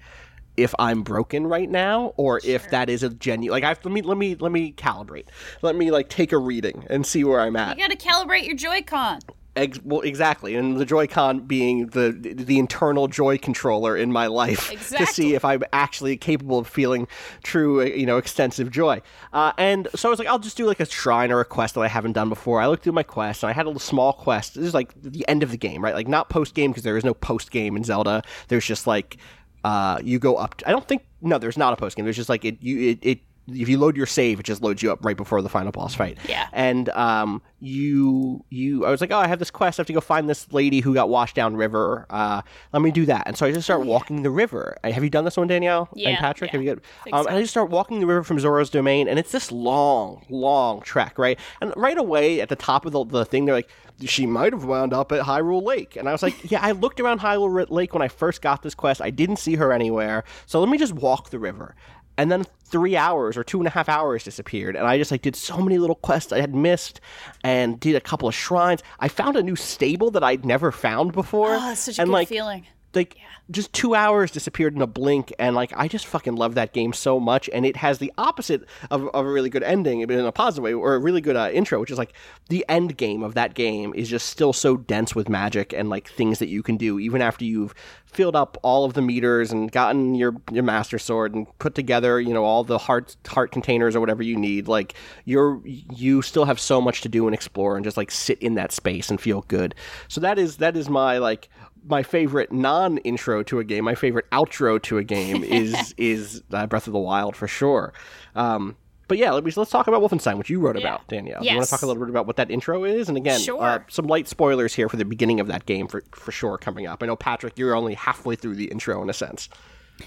Speaker 3: if I'm broken right now or if that is a genuine. Like, I have, let me let me let me calibrate. Let me like take a reading and see where I'm at.
Speaker 2: You got to calibrate your Joy-Con.
Speaker 3: Ex- well, exactly, and the Joy-Con being the the internal Joy controller in my life [LAUGHS] to see if I'm actually capable of feeling true, uh, you know, extensive joy. Uh, and so I was like, I'll just do like a shrine or a quest that I haven't done before. I looked through my quest, and I had a little small quest. This is like the end of the game, right? Like not post game because there is no post game in Zelda. There's just like uh, you go up. I don't think no, there's not a post game. There's just like it. You it. it if you load your save, it just loads you up right before the final boss fight.
Speaker 2: Yeah.
Speaker 3: And um, you you I was like, oh, I have this quest. I have to go find this lady who got washed down river. Uh, let me do that. And so I just start walking the river. Uh, Have you done this one, Danielle and
Speaker 2: Yeah,
Speaker 3: Patrick?
Speaker 2: yeah.
Speaker 3: Have you got? Um,
Speaker 2: so.
Speaker 3: And I just start walking the river from Zora's domain, and it's this long, long trek, right? And right away at the top of the, the thing, they're like, she might have wound up at Hyrule Lake. And I was like, [LAUGHS] yeah, I looked around Hyrule Lake when I first got this quest. I didn't see her anywhere. So let me just walk the river. And then three hours or two and a half hours disappeared, and I just like did so many little quests I had missed, and did a couple of shrines. I found a new stable that I'd never found before.
Speaker 2: Oh, that's such a
Speaker 3: and
Speaker 2: good
Speaker 3: like
Speaker 2: feeling.
Speaker 3: Like just two hours disappeared in a blink and like i just fucking love that game so much and it has the opposite of, of a really good ending but in a positive way or a really good uh, intro which is like the end game of that game is just still so dense with magic and like things that you can do even after you've filled up all of the meters and gotten your your master sword and put together you know all the heart heart containers or whatever you need like you're you still have so much to do and explore and just like sit in that space and feel good. So that is that is my like my favorite non-intro to a game, my favorite outro to a game [LAUGHS] is is uh, Breath of the Wild for sure. Um, but yeah, let me, let's talk about Wolfenstein, which you wrote about, Danielle. You want to talk a little bit about what that intro is? And again,
Speaker 2: Sure.
Speaker 3: uh, some light spoilers here for the beginning of that game for for sure coming up. I know Patrick, you're only halfway through the intro in a sense.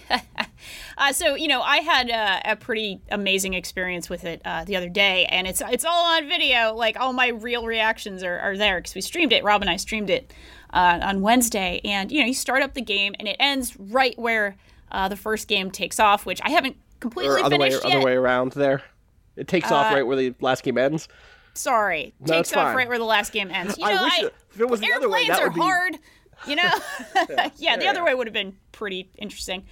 Speaker 3: [LAUGHS]
Speaker 2: Uh, so you know, I had a, a pretty amazing experience with it uh, the other day, and it's it's all on video. Like all my real reactions are, are there because we streamed it. Rob and I streamed it uh, on Wednesday, and you know, you start up the game, and it ends right where uh, the first game takes off, which I haven't completely
Speaker 3: Or other way,
Speaker 2: finished
Speaker 3: other
Speaker 2: yet.
Speaker 3: way around there. It takes off right where the last game ends.
Speaker 2: Sorry,
Speaker 3: No,
Speaker 2: takes off
Speaker 3: fine.
Speaker 2: right where the last game ends. You
Speaker 3: I
Speaker 2: know,
Speaker 3: wish it- if it was the other way,
Speaker 2: airplanes
Speaker 3: that
Speaker 2: are
Speaker 3: would be-
Speaker 2: hard. You know, [LAUGHS] [LAUGHS] yeah, the other way would have been pretty interesting.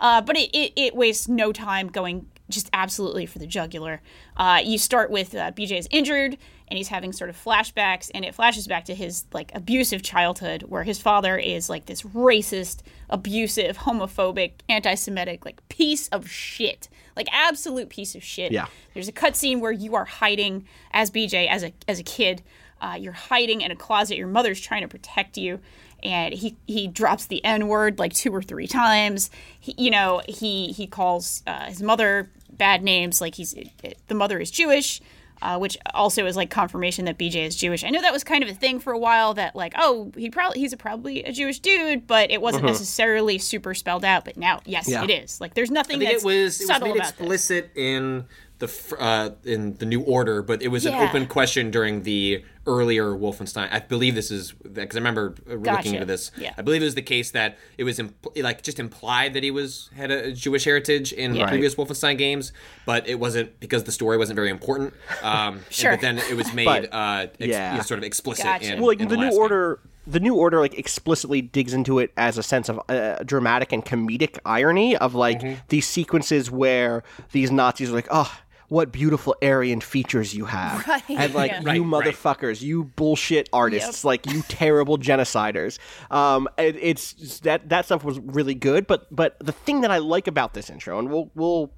Speaker 2: Uh, but it, it, it wastes no time going just absolutely for the jugular. Uh, you start with uh, BJ is injured and he's having sort of flashbacks, and it flashes back to his like abusive childhood where his father is like this racist, abusive, homophobic, anti-Semitic like piece of shit, like absolute piece of shit.
Speaker 3: Yeah.
Speaker 2: There's a cutscene where you are hiding as BJ as a as a kid. Uh, you're hiding in a closet. Your mother's trying to protect you, and he he drops the N word like two or three times. He, you know, he he calls uh, his mother bad names. Like he's the mother is Jewish. Uh, which also is like confirmation that BJ is Jewish. I know that was kind of a thing for a while. That like, oh, he probably he's a, probably a Jewish dude, but it wasn't necessarily super spelled out. But now, yes,
Speaker 3: Yeah.
Speaker 2: it is. Like, there's nothing
Speaker 4: I think
Speaker 2: that's
Speaker 4: it was it was made
Speaker 2: about this.
Speaker 4: explicit in the uh, in the new order, but it was an open question during the earlier Wolfenstein. I believe this is because I remember uh,
Speaker 2: Gotcha.
Speaker 4: looking into this.
Speaker 2: Yeah.
Speaker 4: I believe it was the case that it was impl- like just implied that he was had a Jewish heritage in
Speaker 2: Yeah.
Speaker 4: previous Wolfenstein games, but it wasn't because the story wasn't very important. Um, [LAUGHS] and-
Speaker 2: Sure.
Speaker 4: but then it was [LAUGHS] made
Speaker 3: But-
Speaker 4: uh, ex-
Speaker 3: yeah.
Speaker 4: you know, sort of explicit.
Speaker 2: Gotcha.
Speaker 4: In,
Speaker 3: well, like
Speaker 4: in
Speaker 3: the, new
Speaker 4: last game.
Speaker 3: order the new order like explicitly digs into it as a sense of uh, dramatic and comedic irony of like
Speaker 4: Mm-hmm.
Speaker 3: these sequences where these nazis are like oh what beautiful aryan features you have [LAUGHS]
Speaker 2: Right,
Speaker 3: and like
Speaker 2: yeah.
Speaker 3: you
Speaker 4: Right, right.
Speaker 3: motherfuckers you bullshit artists like you terrible genociders um it, it's just that that stuff was really good but but the thing that i like about this intro and we'll we'll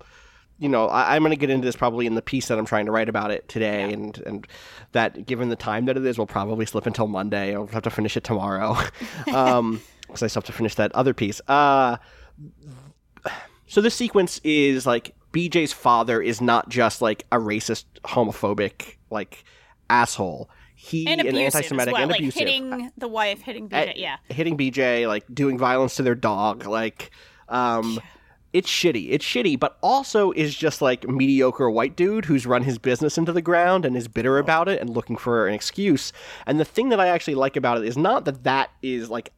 Speaker 3: you know, I, I'm going to get into this probably in the piece that I'm trying to write about it today, and and that given the time that it is, we'll probably slip until Monday. I'll have to finish it tomorrow, [LAUGHS] um, because I still have to finish that other piece. Uh, so this sequence is like BJ's father is not just like a racist, homophobic, like asshole. He
Speaker 2: and
Speaker 3: an anti-Semitic
Speaker 2: well.
Speaker 3: and
Speaker 2: like
Speaker 3: abusive
Speaker 2: hitting the wife, hitting BJ.
Speaker 3: at-
Speaker 2: yeah.
Speaker 3: hitting BJ, like doing violence to their dog, like um it's shitty. It's shitty, but also is just like mediocre white dude who's run his business into the ground and is bitter about it and looking for an excuse. And the thing that I actually like about it is not that that is like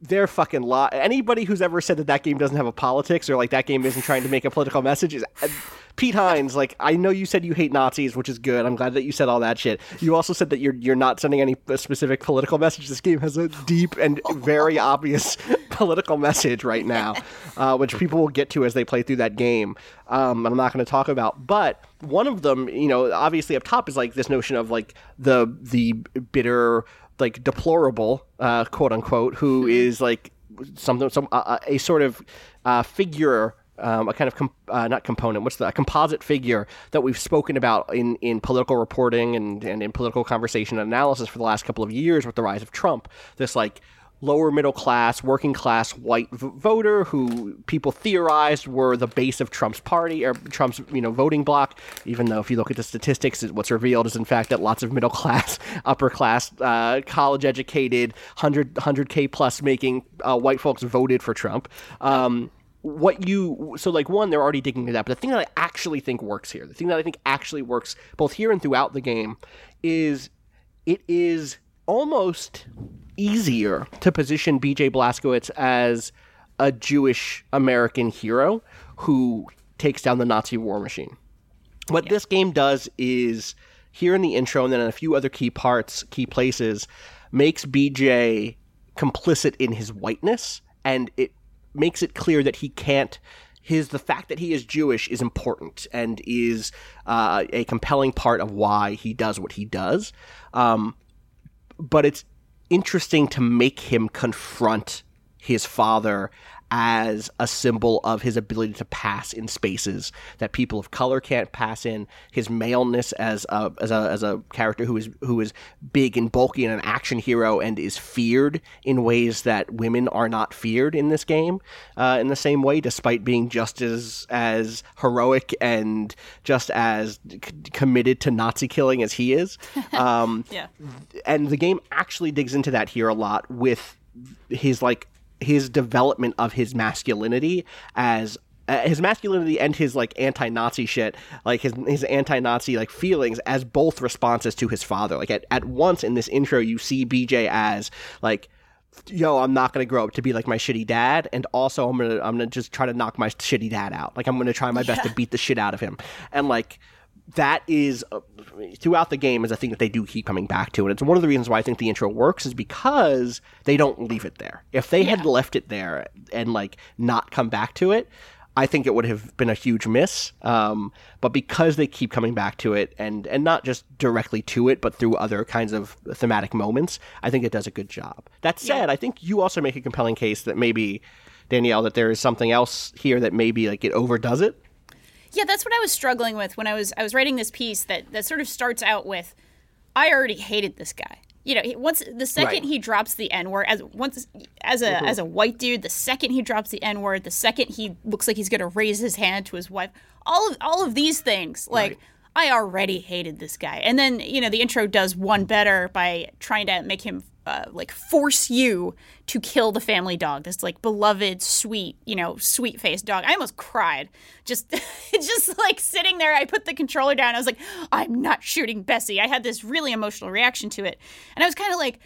Speaker 3: their fucking law. Anybody who's ever said that that game doesn't have a politics or like that game isn't trying to make a political message is uh, Pete Hines. Like I know you said you hate Nazis, which is good. I'm glad that you said all that shit. You also said that you're you're not sending any uh, specific political message. This game has a deep and very obvious [LAUGHS] political message right now, uh, which people will get to as they play through that game. Um, I'm not going to talk about, but one of them, you know, obviously up top is like this notion of like the the bitter like deplorable, uh, quote unquote, who is like something, some uh, a sort of uh, figure. Um, a kind of com- uh, not component. What's the a composite figure that we've spoken about in, in political reporting and, and in political conversation and analysis for the last couple of years with the rise of Trump. This like lower middle class, working class white v- voter who people theorized were the base of Trump's party or Trump's you know voting bloc. Even though if you look at the statistics, what's revealed is in fact that lots of middle [LAUGHS] class, upper class, uh, college educated, 100 k plus making uh, white folks voted for Trump. Um, what you so like one they're already digging into that but the thing that i actually think works here the thing that i think actually works both here and throughout the game is it is almost easier to position BJ Blazkowicz as a Jewish American hero who takes down the Nazi war machine. What this game does is here in the intro and then in a few other key parts, key places, makes BJ complicit in his whiteness, and it makes it clear that he can't. His the fact that he is Jewish is important and is uh, a compelling part of why he does what he does. Um, but it's interesting to make him confront his father as a symbol of his ability to pass in spaces that people of color can't pass in. His maleness as a as a as a character who is who is big and bulky and an action hero and is feared in ways that women are not feared in this game. Uh, in the same way, despite being just as as heroic and just as c- committed to Nazi killing as he is. [LAUGHS] Um,
Speaker 2: Yeah.
Speaker 3: and the game actually digs into that here a lot with his like his development of his masculinity as uh, his masculinity and his like anti-Nazi shit, like his his anti-Nazi like feelings as both responses to his father. Like at, at once in this intro, you see BJ as like, yo, I'm not gonna grow up to be like my shitty dad, and also I'm gonna I'm gonna just try to knock my shitty dad out. Like I'm gonna try my best to beat the shit out of him, and like that is uh, throughout the game is a thing that they do keep coming back to. And it's one of the reasons why i think the intro works is because they don't leave it there. If they had left it there and like not come back to it i think it would have been a huge miss. Um, but because they keep coming back to it and and not just directly to it but through other kinds of thematic moments i think it does a good job. That said i think you also make a compelling case that maybe danielle that there is something else here that maybe like it overdoes it
Speaker 2: Yeah, that's what I was struggling with when I was I was writing this piece that that sort of starts out with I already hated this guy. You know, he, once the second
Speaker 3: Right.
Speaker 2: he drops the N word as once as a mm-hmm. as a white dude, the second he drops the N word, the second he looks like he's going to raise his hand to his wife, all of all of these things like I already hated this guy. And then, you know, the intro does one better by trying to make him uh, like force you to kill the family dog. This like beloved, sweet, you know, sweet faced dog. I almost cried. Just, [LAUGHS] just like sitting there. I put the controller down. I was like, I'm not shooting Bessie. I had this really emotional reaction to it, and I was kind of like.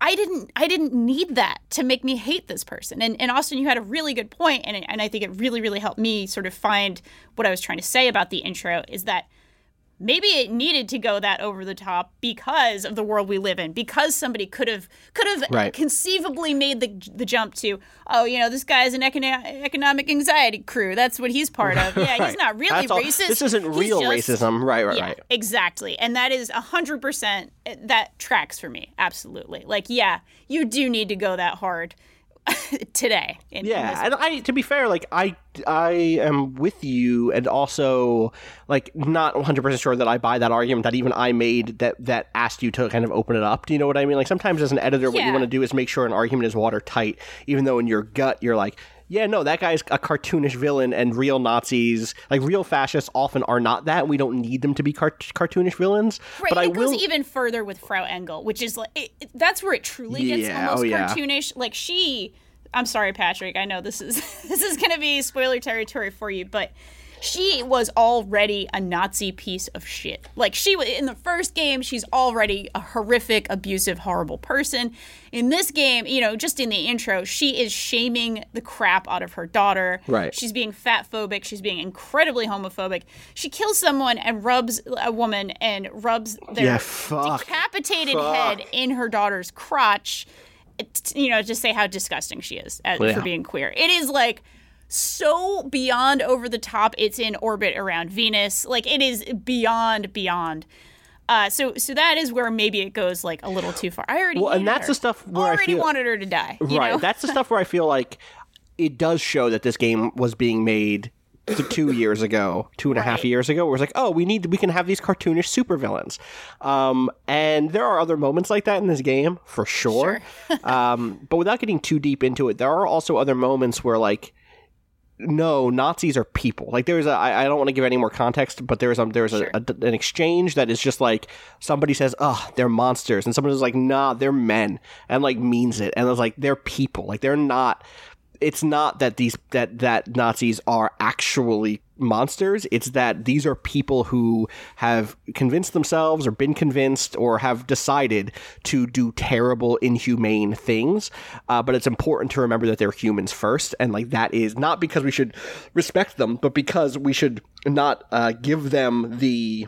Speaker 2: I didn't I didn't need that to make me hate this person. And and Austin, you had a really good point, and and I think it really really helped me sort of find what I was trying to say about the intro is that maybe it needed to go that over the top because of the world we live in because somebody could have could have
Speaker 3: Right.
Speaker 2: conceivably made the the jump to oh you know this guy's an econo- economic anxiety crew that's what he's part of yeah he's not really
Speaker 3: That's all-
Speaker 2: racist
Speaker 3: this isn't
Speaker 2: He's
Speaker 3: real
Speaker 2: just-
Speaker 3: racism right right
Speaker 2: yeah,
Speaker 3: right
Speaker 2: exactly. And that is 100% eh, that tracks for me. Absolutely. Like, yeah, you do need to go that hard [LAUGHS] today. in- in
Speaker 3: Yeah, and I to be fair, like I I am with you, and also like not one hundred percent sure that I buy that argument that even I made that that asked you to kind of open it up. Do you know what I mean? Like sometimes as an editor, what you want to do is make sure an argument is watertight, even though in your gut you're like. Yeah, no, that guy's a cartoonish villain, and real Nazis, like real fascists, often are not that. and We don't need them to be cart- cartoonish villains.
Speaker 2: Right,
Speaker 3: but I
Speaker 2: it
Speaker 3: will.
Speaker 2: goes even further with Frau Engel, which is like it, it- that's where it truly gets
Speaker 3: Yeah,
Speaker 2: almost
Speaker 3: oh, yeah.
Speaker 2: cartoonish. Like she, I'm sorry, Patrick. I know this is [LAUGHS] this is going to be spoiler territory for you, but she was already a Nazi piece of shit. Like she in the first game, she's already a horrific, abusive, horrible person. In this game, you know, just in the intro, she is shaming the crap out of her daughter.
Speaker 3: Right.
Speaker 2: She's being fat phobic. She's being incredibly homophobic. She kills someone and rubs a woman and rubs their
Speaker 3: Yeah, fuck.
Speaker 2: decapitated
Speaker 3: Fuck.
Speaker 2: head in her daughter's crotch. You know, to say how disgusting she is uh,
Speaker 3: Yeah.
Speaker 2: for being queer. It is like so beyond over the top. It's in orbit around Venus. Like it is beyond beyond. Uh, so so that is where maybe it goes like a little too far. I already
Speaker 3: Well, and that's
Speaker 2: her.
Speaker 3: the stuff where I
Speaker 2: already wanted her to die. you
Speaker 3: right.
Speaker 2: know?
Speaker 3: That's the stuff where I feel like it does show that this game was being made two years ago, two and a half
Speaker 2: Right.
Speaker 3: years ago, where it's like, oh, we need, we can have these cartoonish supervillains. Um, and there are other moments like that in this game, for sure. [LAUGHS] um, but without getting too deep into it, there are also other moments where, like, no, Nazis are people. Like there's a, I, I don't want to give any more context, but there's a, there's a, a, an exchange that is just like somebody says, "Oh, they're monsters," and someone is like, "Nah, they're men," and like means it, and it's like they're people. Like they're not. It's not that these that that Nazis are actually monsters. It's that these are people who have convinced themselves or been convinced or have decided to do terrible, inhumane things. Uh, but it's important to remember that they're humans first. And like that is not because we should respect them, but because we should not uh, give them the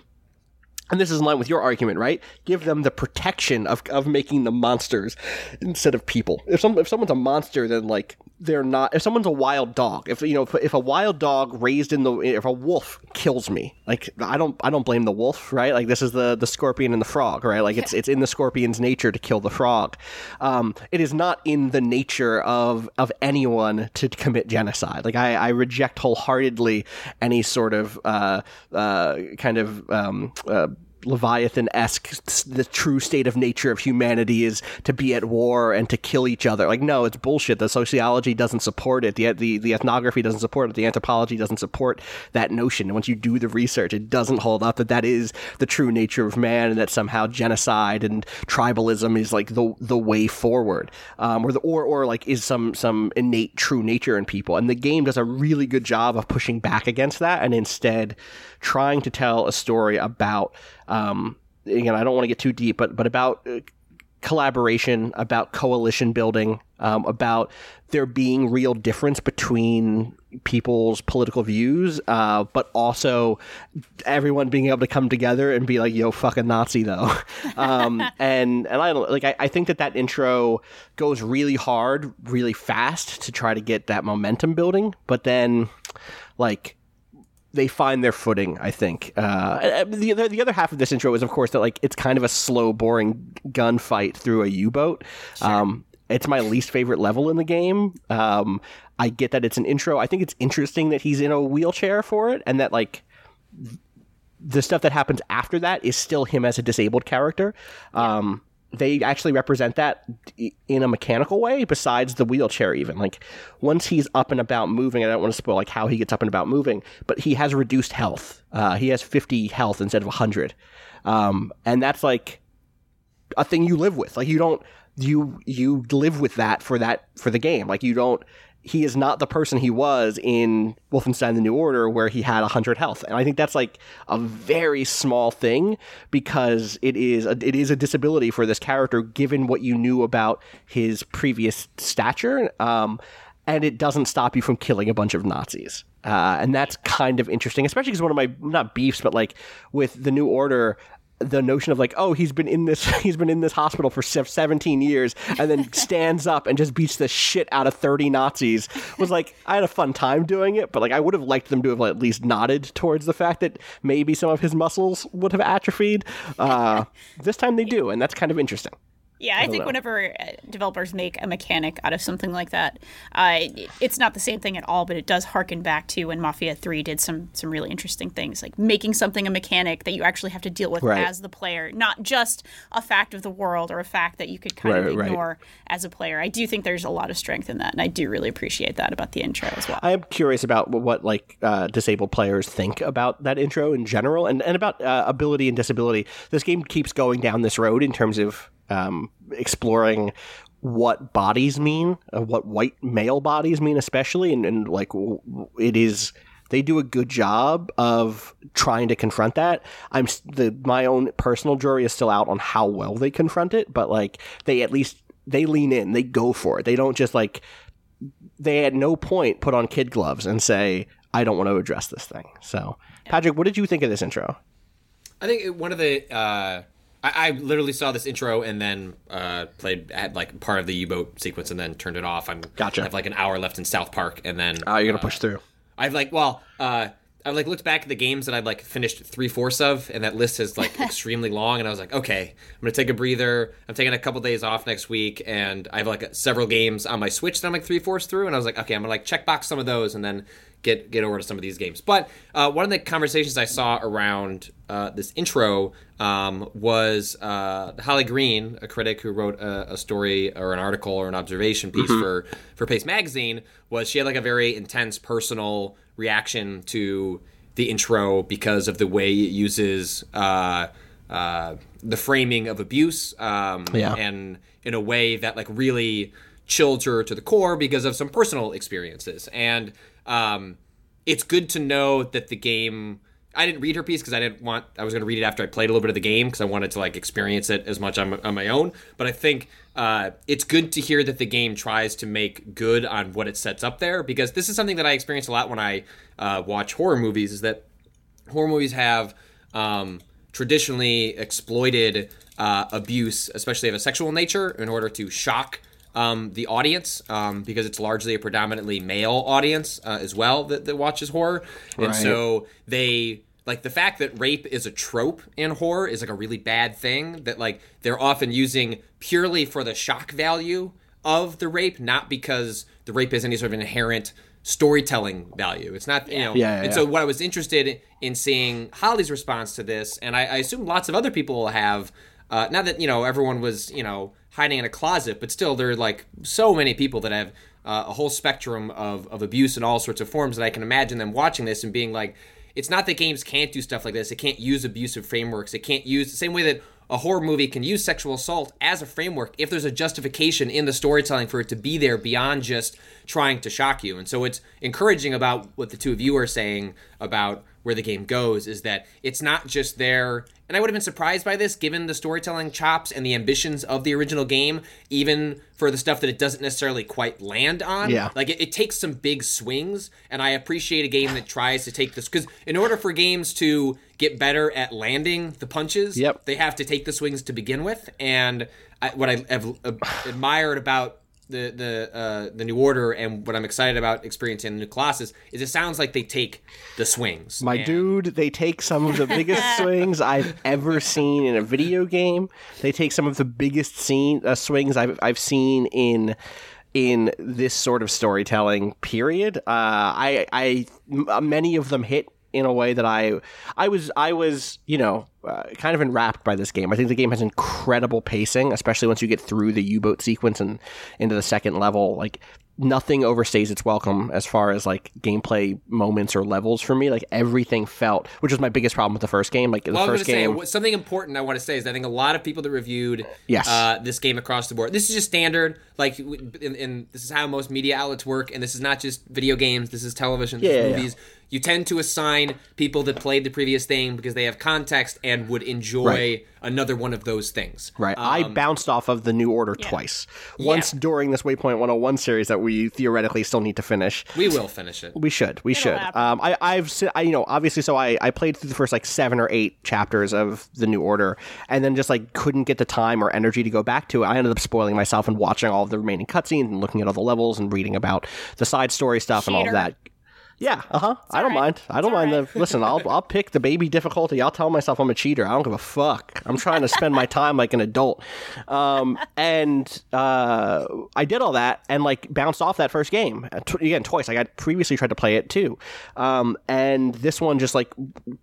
Speaker 3: and this is in line with your argument, right? Give them the protection of, of making them monsters instead of people. If some if someone's a monster, then like they're not. If someone's a wild dog, if you know, if, if a wild dog raised in the, if a wolf kills me, like I don't I don't blame the wolf, right? Like this is the the scorpion and the frog, right? Like it's it's in the scorpion's nature to kill the frog. Um, it is not in the nature of of anyone to commit genocide. Like I, I reject wholeheartedly any sort of uh, uh, kind of um, uh, Leviathan esque, the true state of nature of humanity is to be at war and to kill each other. Like, no, it's bullshit. The sociology doesn't support it. The, the, the ethnography doesn't support it. The anthropology doesn't support that notion. And once you do the research, it doesn't hold up that that is the true nature of man and that somehow genocide and tribalism is like the, the way forward. Um, or the, or, or like is some, some innate true nature in people. And the game does a really good job of pushing back against that and instead trying to tell a story about um, again, I don't want to get too deep, but but about uh, collaboration, about coalition building, um, about there being real difference between people's political views, uh, but also everyone being able to come together and be like, "Yo, fucking Nazi," though. [LAUGHS] um, and and I like. I, I think that that intro goes really hard, really fast to try to get that momentum building, but then like they find their footing. I think uh, the other the other half of this intro is, of course, that like it's kind of a slow, boring gunfight through a U boat. Sure. Um, it's my least favorite level in the game. Um, I get that it's an intro. I think it's interesting that he's in a wheelchair for it, and that like the stuff that happens after that is still him as a disabled character. Um, they actually represent that in a mechanical way besides the wheelchair even. Like once he's up and about moving i don't want to spoil like how he gets up and about moving but he has reduced health. Uh, he has 50 health instead of 100 um, and that's like a thing you live with. Like you don't you you live with that for that for the game. Like you don't he is not the person he was in Wolfenstein the New Order where he had 100 health. And I think that's like a very small thing because it is a, it is a disability for this character given what you knew about his previous stature. Um, and it doesn't stop you from killing a bunch of Nazis. Uh, and that's kind of interesting, especially because one of my not beefs, but like with the New Order, the notion of like, oh, he's been in this, [LAUGHS] he's been in this hospital for 17 years, and then [LAUGHS] stands up and just beats the shit out of 30 Nazis was like, I had a fun time doing it, but like, I would have liked them to have at least nodded towards the fact that maybe some of his muscles would have atrophied. Uh, this time they do, and that's kind of interesting.
Speaker 2: Yeah, I, I think know. whenever uh, developers make a mechanic out of something like that, uh, it's not the same thing at all, but it does harken back to when Mafia Three did some some really interesting things, like making something a mechanic that you actually have to deal with right. as the player, not just a fact of the world or a fact that you could kind right, of ignore right. as a player. I do think there's a lot of strength in that, and I do really appreciate that about the intro as well.
Speaker 3: I am curious about what like uh, disabled players think about that intro in general, and and about uh, ability and disability. This game keeps going down this road in terms of um, exploring what bodies mean, uh, what white male bodies mean, especially, and, and like it is. They do a good job of trying to confront that. I'm the my own personal jury is still out on how well they confront it, but like they at least they lean in, they go for it. They don't just like they at no point put on kid gloves and say, "I don't want to address this thing." So, Patrick, what did you think of this intro?
Speaker 4: I think one of the uh, I, I literally saw this intro and then uh, played at like part of the U-boat sequence and then turned it off. I'm
Speaker 3: gotcha.
Speaker 4: I have like an hour left in South Park and then.
Speaker 3: Oh, you're gonna uh, push through.
Speaker 4: I've like well, uh, I like looked back at the games that I'd like finished three fourths of, and that list is like [LAUGHS] extremely long. And I was like, okay, I'm gonna take a breather. I'm taking a couple days off next week, and I have like several games on my Switch that I'm like three fourths through. And I was like, okay, I'm gonna like check box some of those, and then get get over to some of these games. But uh, one of the conversations I saw around uh, this intro um, was uh, Holly Green, a critic who wrote a, a, story or an article or an observation piece mm-hmm. for for Paste Magazine. Was she had like a very intense personal reaction to the intro because of the way it uses uh, uh, the framing of abuse um, yeah. and in a way that like really chilled her to the core because of some personal experiences and um, it's good to know that the game. I didn't read her piece because I didn't want. I was going to read it after I played a little bit of the game because I wanted to like experience it as much on, on my own. But I think uh, it's good to hear that the game tries to make good on what it sets up there because this is something that I experience a lot when I uh, watch horror movies. Is that horror movies have um, traditionally exploited uh, abuse, especially of a sexual nature, in order to shock um, the audience um, because it's largely a predominantly male audience uh, as well that, that watches horror, and
Speaker 3: Right.
Speaker 4: so they like the fact that rape is a trope in horror is like a really bad thing that like they're often using purely for the shock value of the rape, not because the rape has any sort of inherent storytelling value. It's not, you know.
Speaker 3: Yeah, yeah,
Speaker 4: and so what I was interested in seeing Holly's response to this, and I, I assume lots of other people will have. Uh, not that you know everyone was you know hiding in a closet, but still there are like so many people that have uh, a whole spectrum of, of abuse in all sorts of forms that I can imagine them watching this and being like, it's not that games can't do stuff like this. It can't use abusive frameworks. It can't use the same way that a horror movie can use sexual assault as a framework if there's a justification in the storytelling for it to be there beyond just trying to shock you. And so it's encouraging about what the two of you are saying about where the game goes is that it's not just there and I would have been surprised by this given the storytelling chops and the ambitions of the original game, even for the stuff that it doesn't necessarily quite land on.
Speaker 3: Yeah.
Speaker 4: Like it, it takes some big swings, and I appreciate a game that tries to take this because in order for games to get better at landing the punches,
Speaker 3: Yep.
Speaker 4: they have to take the swings to begin with. And I, what I have uh, admired about the the uh, the new order and what I'm excited about experiencing the new Colossus is it sounds like they take the swings.
Speaker 3: My
Speaker 4: And-
Speaker 3: dude, they take some of the biggest [LAUGHS] swings I've ever seen in a video game. They take some of the biggest scene uh, swings I've I've seen in in this sort of storytelling. Period. Uh, I I m- many of them hit in a way that I I was I was you know uh, kind of enwrapped by this game. I think the game has incredible pacing, especially once you get through the U boat sequence and into the second level. Like nothing overstays its welcome as far as like gameplay moments or levels for me. Like everything felt, which was my biggest problem with the first game. Like the
Speaker 4: Well, I was
Speaker 3: first
Speaker 4: to say
Speaker 3: game,
Speaker 4: something important I want to say is I think a lot of people that reviewed
Speaker 3: Yes.
Speaker 4: uh, this game across the board. This is just standard, like, and, this is how most media outlets work. And this is not just video games. This is television, this is
Speaker 3: Yeah, yeah, yeah.
Speaker 4: movies. You tend to assign people that played the previous thing because they have context and would enjoy
Speaker 3: Right.
Speaker 4: another one of those things.
Speaker 3: Right. I bounced off of the new order twice. Once during this Waypoint 101 series that we theoretically still need to finish.
Speaker 4: We will finish it.
Speaker 3: We should. We should. Um, I, I've, si- I, you know, obviously, so I, I played through the first like seven or eight chapters of the New Order, and then just like couldn't get the time or energy to go back to it. I ended up spoiling myself and watching all of the remaining cutscenes and looking at all the levels and reading about the side story stuff and all of that. Yeah, uh huh. I don't
Speaker 2: right.
Speaker 3: mind. I don't mind the. Listen, I'll I'll pick the baby difficulty. I'll tell myself I'm a cheater. I don't give a fuck. I'm trying to spend my time like an adult. Um, and uh, I did all that and like bounced off that first game Uh, again twice. Like I previously tried to play it too, um, and this one just like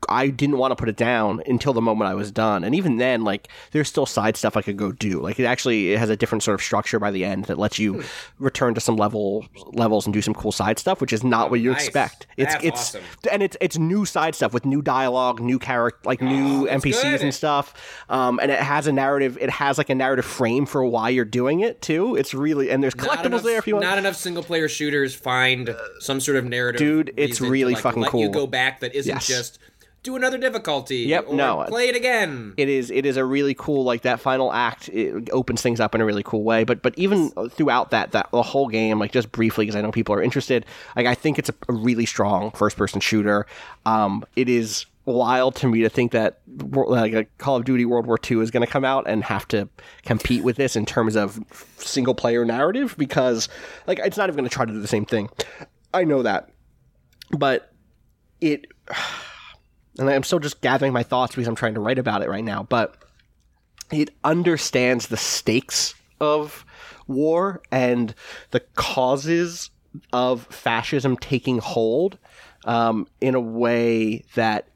Speaker 3: I didn't want to put it down until the moment I was done. And even then, like there's still side stuff I could go do. Like it actually it has a different sort of structure by the end that lets you return to some level levels and do some cool side stuff, which is not what you
Speaker 4: nice.
Speaker 3: expect. It's
Speaker 4: That's
Speaker 3: it's
Speaker 4: awesome.
Speaker 3: and it's it's new side stuff with new dialogue, new character, like new NPCs
Speaker 4: good.
Speaker 3: and stuff. Um, and it has a narrative. It has like a narrative frame for why you're doing it too. It's really and there's collectibles
Speaker 4: enough-
Speaker 3: there if you want.
Speaker 4: Not enough single player shooters find some sort of narrative.
Speaker 3: Dude, it's
Speaker 4: reason to,
Speaker 3: really
Speaker 4: like,
Speaker 3: fucking
Speaker 4: let You go back that isn't
Speaker 3: Yes.
Speaker 4: just do another difficulty.
Speaker 3: Yep,
Speaker 4: or
Speaker 3: no.
Speaker 4: play it again.
Speaker 3: it is it is a really cool like that final act it opens things up in a really cool way but but even throughout that that the whole game like just briefly because i know people are interested like i think it's a, a really strong first person shooter um it is wild to me to think that like a call of duty world war ii is going to come out and have to compete with this in terms of single player narrative because like it's not even going to try to do the same thing i know that but it and I'm still just gathering my thoughts because I'm trying to write about it right now, but it understands the stakes of war and the causes of fascism taking hold um, in a way that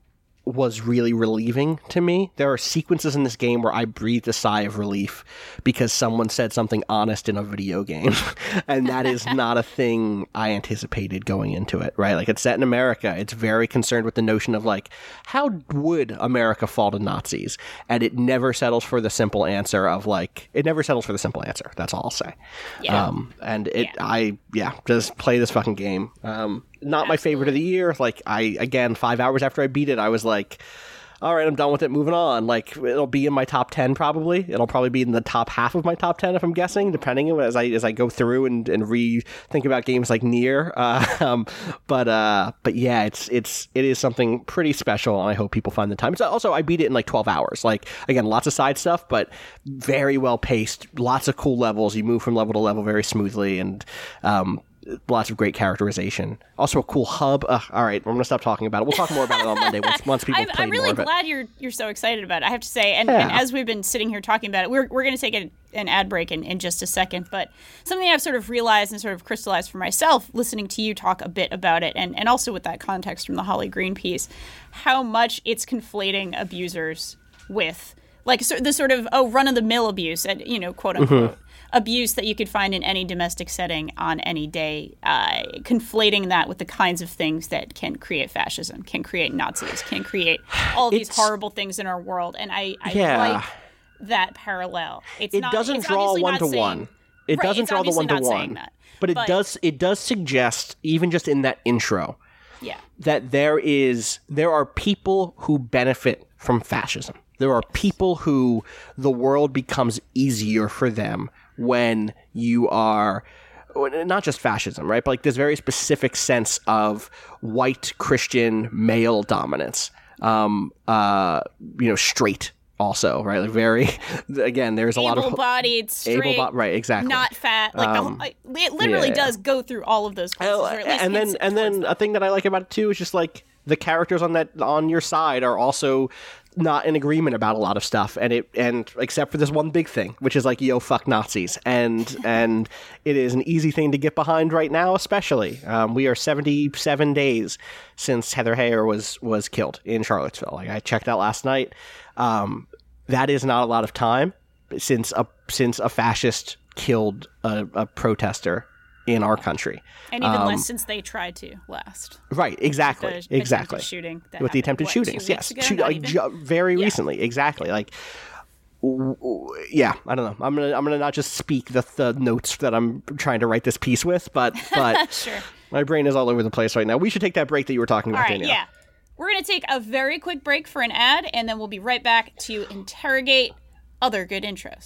Speaker 3: was really relieving to me. There are sequences in this game where I breathed a sigh of relief because someone said something honest in a video game. [LAUGHS] and that is [LAUGHS] not a thing I anticipated going into it, right? Like it's set in America. It's very concerned with the notion of like, how would America fall to Nazis? And it never settles for the simple answer of like, it never settles for the simple answer. That's all I'll say.
Speaker 2: Yeah.
Speaker 3: Um, and it,
Speaker 2: Yeah.
Speaker 3: I, yeah, just play this fucking game. Um, not my favorite of the year. Like I, again, five hours after I beat it, I was like, all right, I'm done with it. Moving on. Like it'll be in my top ten probably. It'll probably be in the top half of my top ten if I'm guessing, depending as I as I go through and and re think about games like Nier. Uh, [LAUGHS] um, but uh, but yeah, it's it's it is something pretty special, and I hope people find the time. It's also I beat it in like 12 hours. Like again, lots of side stuff, but very well paced. Lots of cool levels. You move from level to level very smoothly, and um, lots of great characterization. Also a cool hub. Ugh, all right, I'm gonna stop talking about it. We'll talk more about it on Monday once, once people [LAUGHS]
Speaker 2: I'm,
Speaker 3: play
Speaker 2: I'm really
Speaker 3: more of it.
Speaker 2: glad you're you're so excited about it. I have to say, and, and as we've been sitting here talking about it, we're we're going to take a, an ad break in, in just a second. But something I've sort of realized and sort of crystallized for myself, listening to you talk a bit about it, and and also with that context from the Holly Green piece, how much it's conflating abusers with like so, the sort of oh run of the mill abuse, and you know quote mm-hmm. unquote. Abuse that you could find in any domestic setting on any day, uh, conflating that with the kinds of things that can create fascism, can create Nazis, can create all these
Speaker 3: It's-
Speaker 2: horrible things in our world. And I, I
Speaker 3: Yeah.
Speaker 2: like that parallel. It's
Speaker 3: it
Speaker 2: not,
Speaker 3: doesn't draw one to
Speaker 2: saying,
Speaker 3: one. It
Speaker 2: Right,
Speaker 3: doesn't draw the one to one.
Speaker 2: that.
Speaker 3: But it
Speaker 2: But-
Speaker 3: does it does suggest, even just in that intro,
Speaker 2: Yeah.
Speaker 3: that there is there are people who benefit from fascism. There are people who the world becomes easier for them when you are not just fascism, right? But like this very specific sense of white Christian male dominance. Um, uh, you know, straight also, right? Like very [LAUGHS] again, there's a lot of
Speaker 2: Able-bodied, straight,
Speaker 3: able-bod- right, exactly.
Speaker 2: not fat. Like whole, it literally
Speaker 3: yeah.
Speaker 2: does go through all of those. Places,
Speaker 3: Oh,
Speaker 2: or at least
Speaker 3: and then and then a thing that I like about it too is just like the characters on that on your side are also not in agreement about a lot of stuff and it and except for this one big thing which is like yo fuck nazis. And and it is an easy thing to get behind right now especially. Um, we are 77 days since heather heyer was was killed in charlottesville. Like i checked out last night. Um, that is not a lot of time since a since a fascist killed a, a protester in our country
Speaker 2: and even
Speaker 3: um,
Speaker 2: less since they tried to last.
Speaker 3: Right, exactly,
Speaker 2: The
Speaker 3: exactly.
Speaker 2: shooting
Speaker 3: with the attempted
Speaker 2: what,
Speaker 3: shootings, yes,
Speaker 2: ago?
Speaker 3: Shoot- like ju- very
Speaker 2: Yeah.
Speaker 3: recently, exactly. Like, yeah, I don't know. I'm gonna I'm gonna not just speak the, the notes that I'm trying to write this piece with, but [LAUGHS] but
Speaker 2: Sure.
Speaker 3: my brain is all over the place right now. We should take that break that you were talking
Speaker 2: All
Speaker 3: about,
Speaker 2: right,
Speaker 3: Danielle.
Speaker 2: yeah. We're going to take a very quick break for an ad, and then we'll be right back to interrogate other good intros.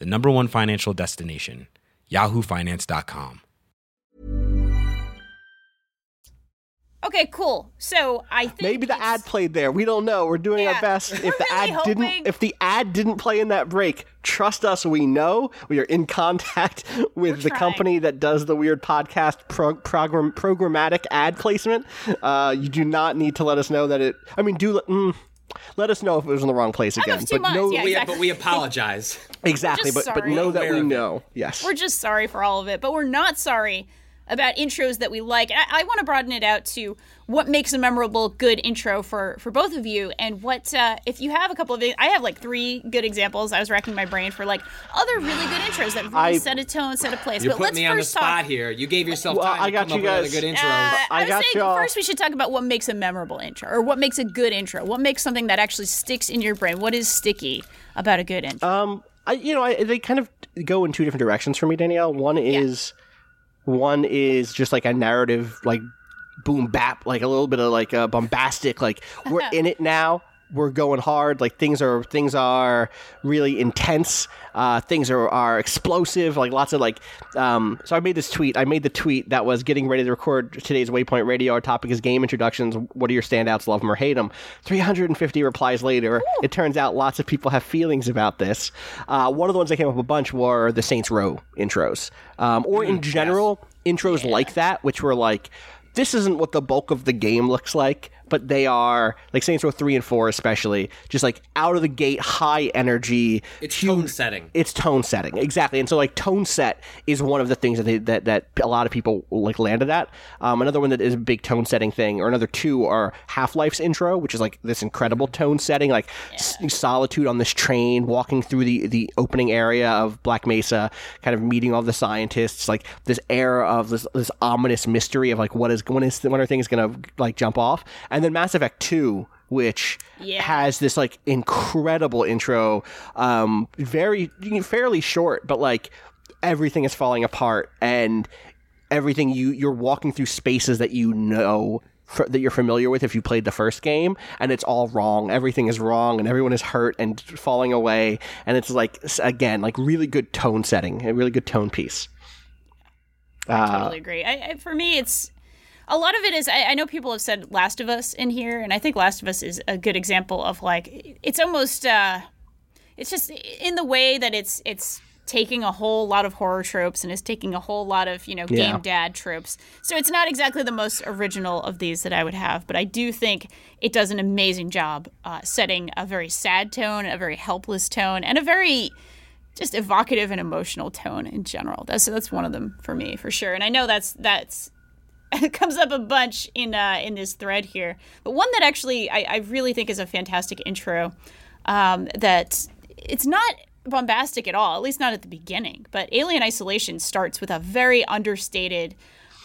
Speaker 1: the number one financial destination, yahoofinance.com.
Speaker 2: Okay, cool. So I think
Speaker 3: Maybe the ad played there. We don't know. We're doing
Speaker 2: Yeah.
Speaker 3: our best. If the
Speaker 2: really
Speaker 3: ad didn't, if the ad didn't play in that break, trust us. We know we are in contact [LAUGHS] with the
Speaker 2: trying.
Speaker 3: company that does the weird podcast pro- program programmatic ad placement. Uh, you do not need to let us know that it. I mean, do let- mm, let us know if it was in the wrong place again.
Speaker 2: of two
Speaker 3: but no,
Speaker 2: months, yeah.
Speaker 4: We,
Speaker 2: Exactly.
Speaker 4: but we apologize. [LAUGHS]
Speaker 3: exactly. But
Speaker 2: just
Speaker 3: but know that we know. Yes.
Speaker 2: We're just sorry for all of it, but we're not sorry about intros that we like. And I, I want to broaden it out to what makes a memorable, good intro for for both of you, and what uh, if you have a couple of. I have like three good examples. I was racking my brain for like other really good intros that really
Speaker 3: I-
Speaker 2: set a tone, set a place.
Speaker 4: You're
Speaker 2: but
Speaker 4: putting
Speaker 2: let's
Speaker 4: me on the spot
Speaker 2: talk.
Speaker 4: here. You gave yourself
Speaker 3: Well,
Speaker 4: time
Speaker 3: I
Speaker 4: to
Speaker 3: got
Speaker 4: come
Speaker 3: you
Speaker 4: up
Speaker 3: guys-
Speaker 4: with a good intro.
Speaker 2: Uh,
Speaker 3: I
Speaker 2: I,
Speaker 3: got
Speaker 2: saying
Speaker 3: y'all.
Speaker 2: first we should talk about what makes a memorable intro, or what makes a good intro. What makes something that actually sticks in your brain? What is sticky about a good intro?
Speaker 3: Um, I you know I, they kind of go in two different directions for me, Danielle. One is one is just like a narrative, like boom bap, like a little bit of like a bombastic, like we're [LAUGHS] in it now. We're going hard. Like things are things are really intense. Uh, things are, are explosive. Like lots of like. Um, so I made this tweet. I made the tweet that was getting ready to record today's Waypoint Radio. Our topic is game introductions. What are your standouts? Love them or hate them? 350 replies later. It turns out lots of people have feelings about this. Uh, one of the ones that came up a bunch were the Saints Row intros, um, or in general intros like that, which were like. This isn't what the bulk of the game looks like, but they are like Saints Row three and four especially just like out of the gate high energy.
Speaker 4: It's
Speaker 3: huge-
Speaker 4: tone setting.
Speaker 3: It's tone setting exactly, and so like tone set is one of the things that they, that that a lot of people like landed at. Um, another one that is a big tone setting thing, or another two are Half Life's intro, which is like this incredible tone setting, like s- solitude on this train, walking through the the opening area of Black Mesa, kind of meeting all the scientists, like this air of this this ominous mystery of like what is when is when are things gonna like jump off, and then Mass Effect two. Which
Speaker 2: Yeah.
Speaker 3: has this like incredible intro, um, very fairly short, but like everything is falling apart and everything you you're walking through spaces that you know that you're familiar with if you played the first game and it's all wrong everything is wrong and everyone is hurt and falling away and it's like again like really good tone setting a really good tone piece uh,
Speaker 2: totally agree. I, I, for me, it's a lot of it is. I, I know people have said Last of Us in here, and I think Last of Us is a good example of like it's almost. uh It's just in the way that it's it's taking a whole lot of horror tropes and is taking a whole lot of you know
Speaker 3: Yeah.
Speaker 2: game dad tropes. So it's not exactly the most original of these that I would have, but I do think it does an amazing job uh, setting a very sad tone, a very helpless tone, and a very just evocative and emotional tone in general. That's that's one of them for me for sure. And I know that's that's [LAUGHS] it comes up a bunch in uh, in this thread here, but one that actually I, I really think is a fantastic intro. Um, that it's not bombastic at all, at least not at the beginning. But Alien Isolation starts with a very understated.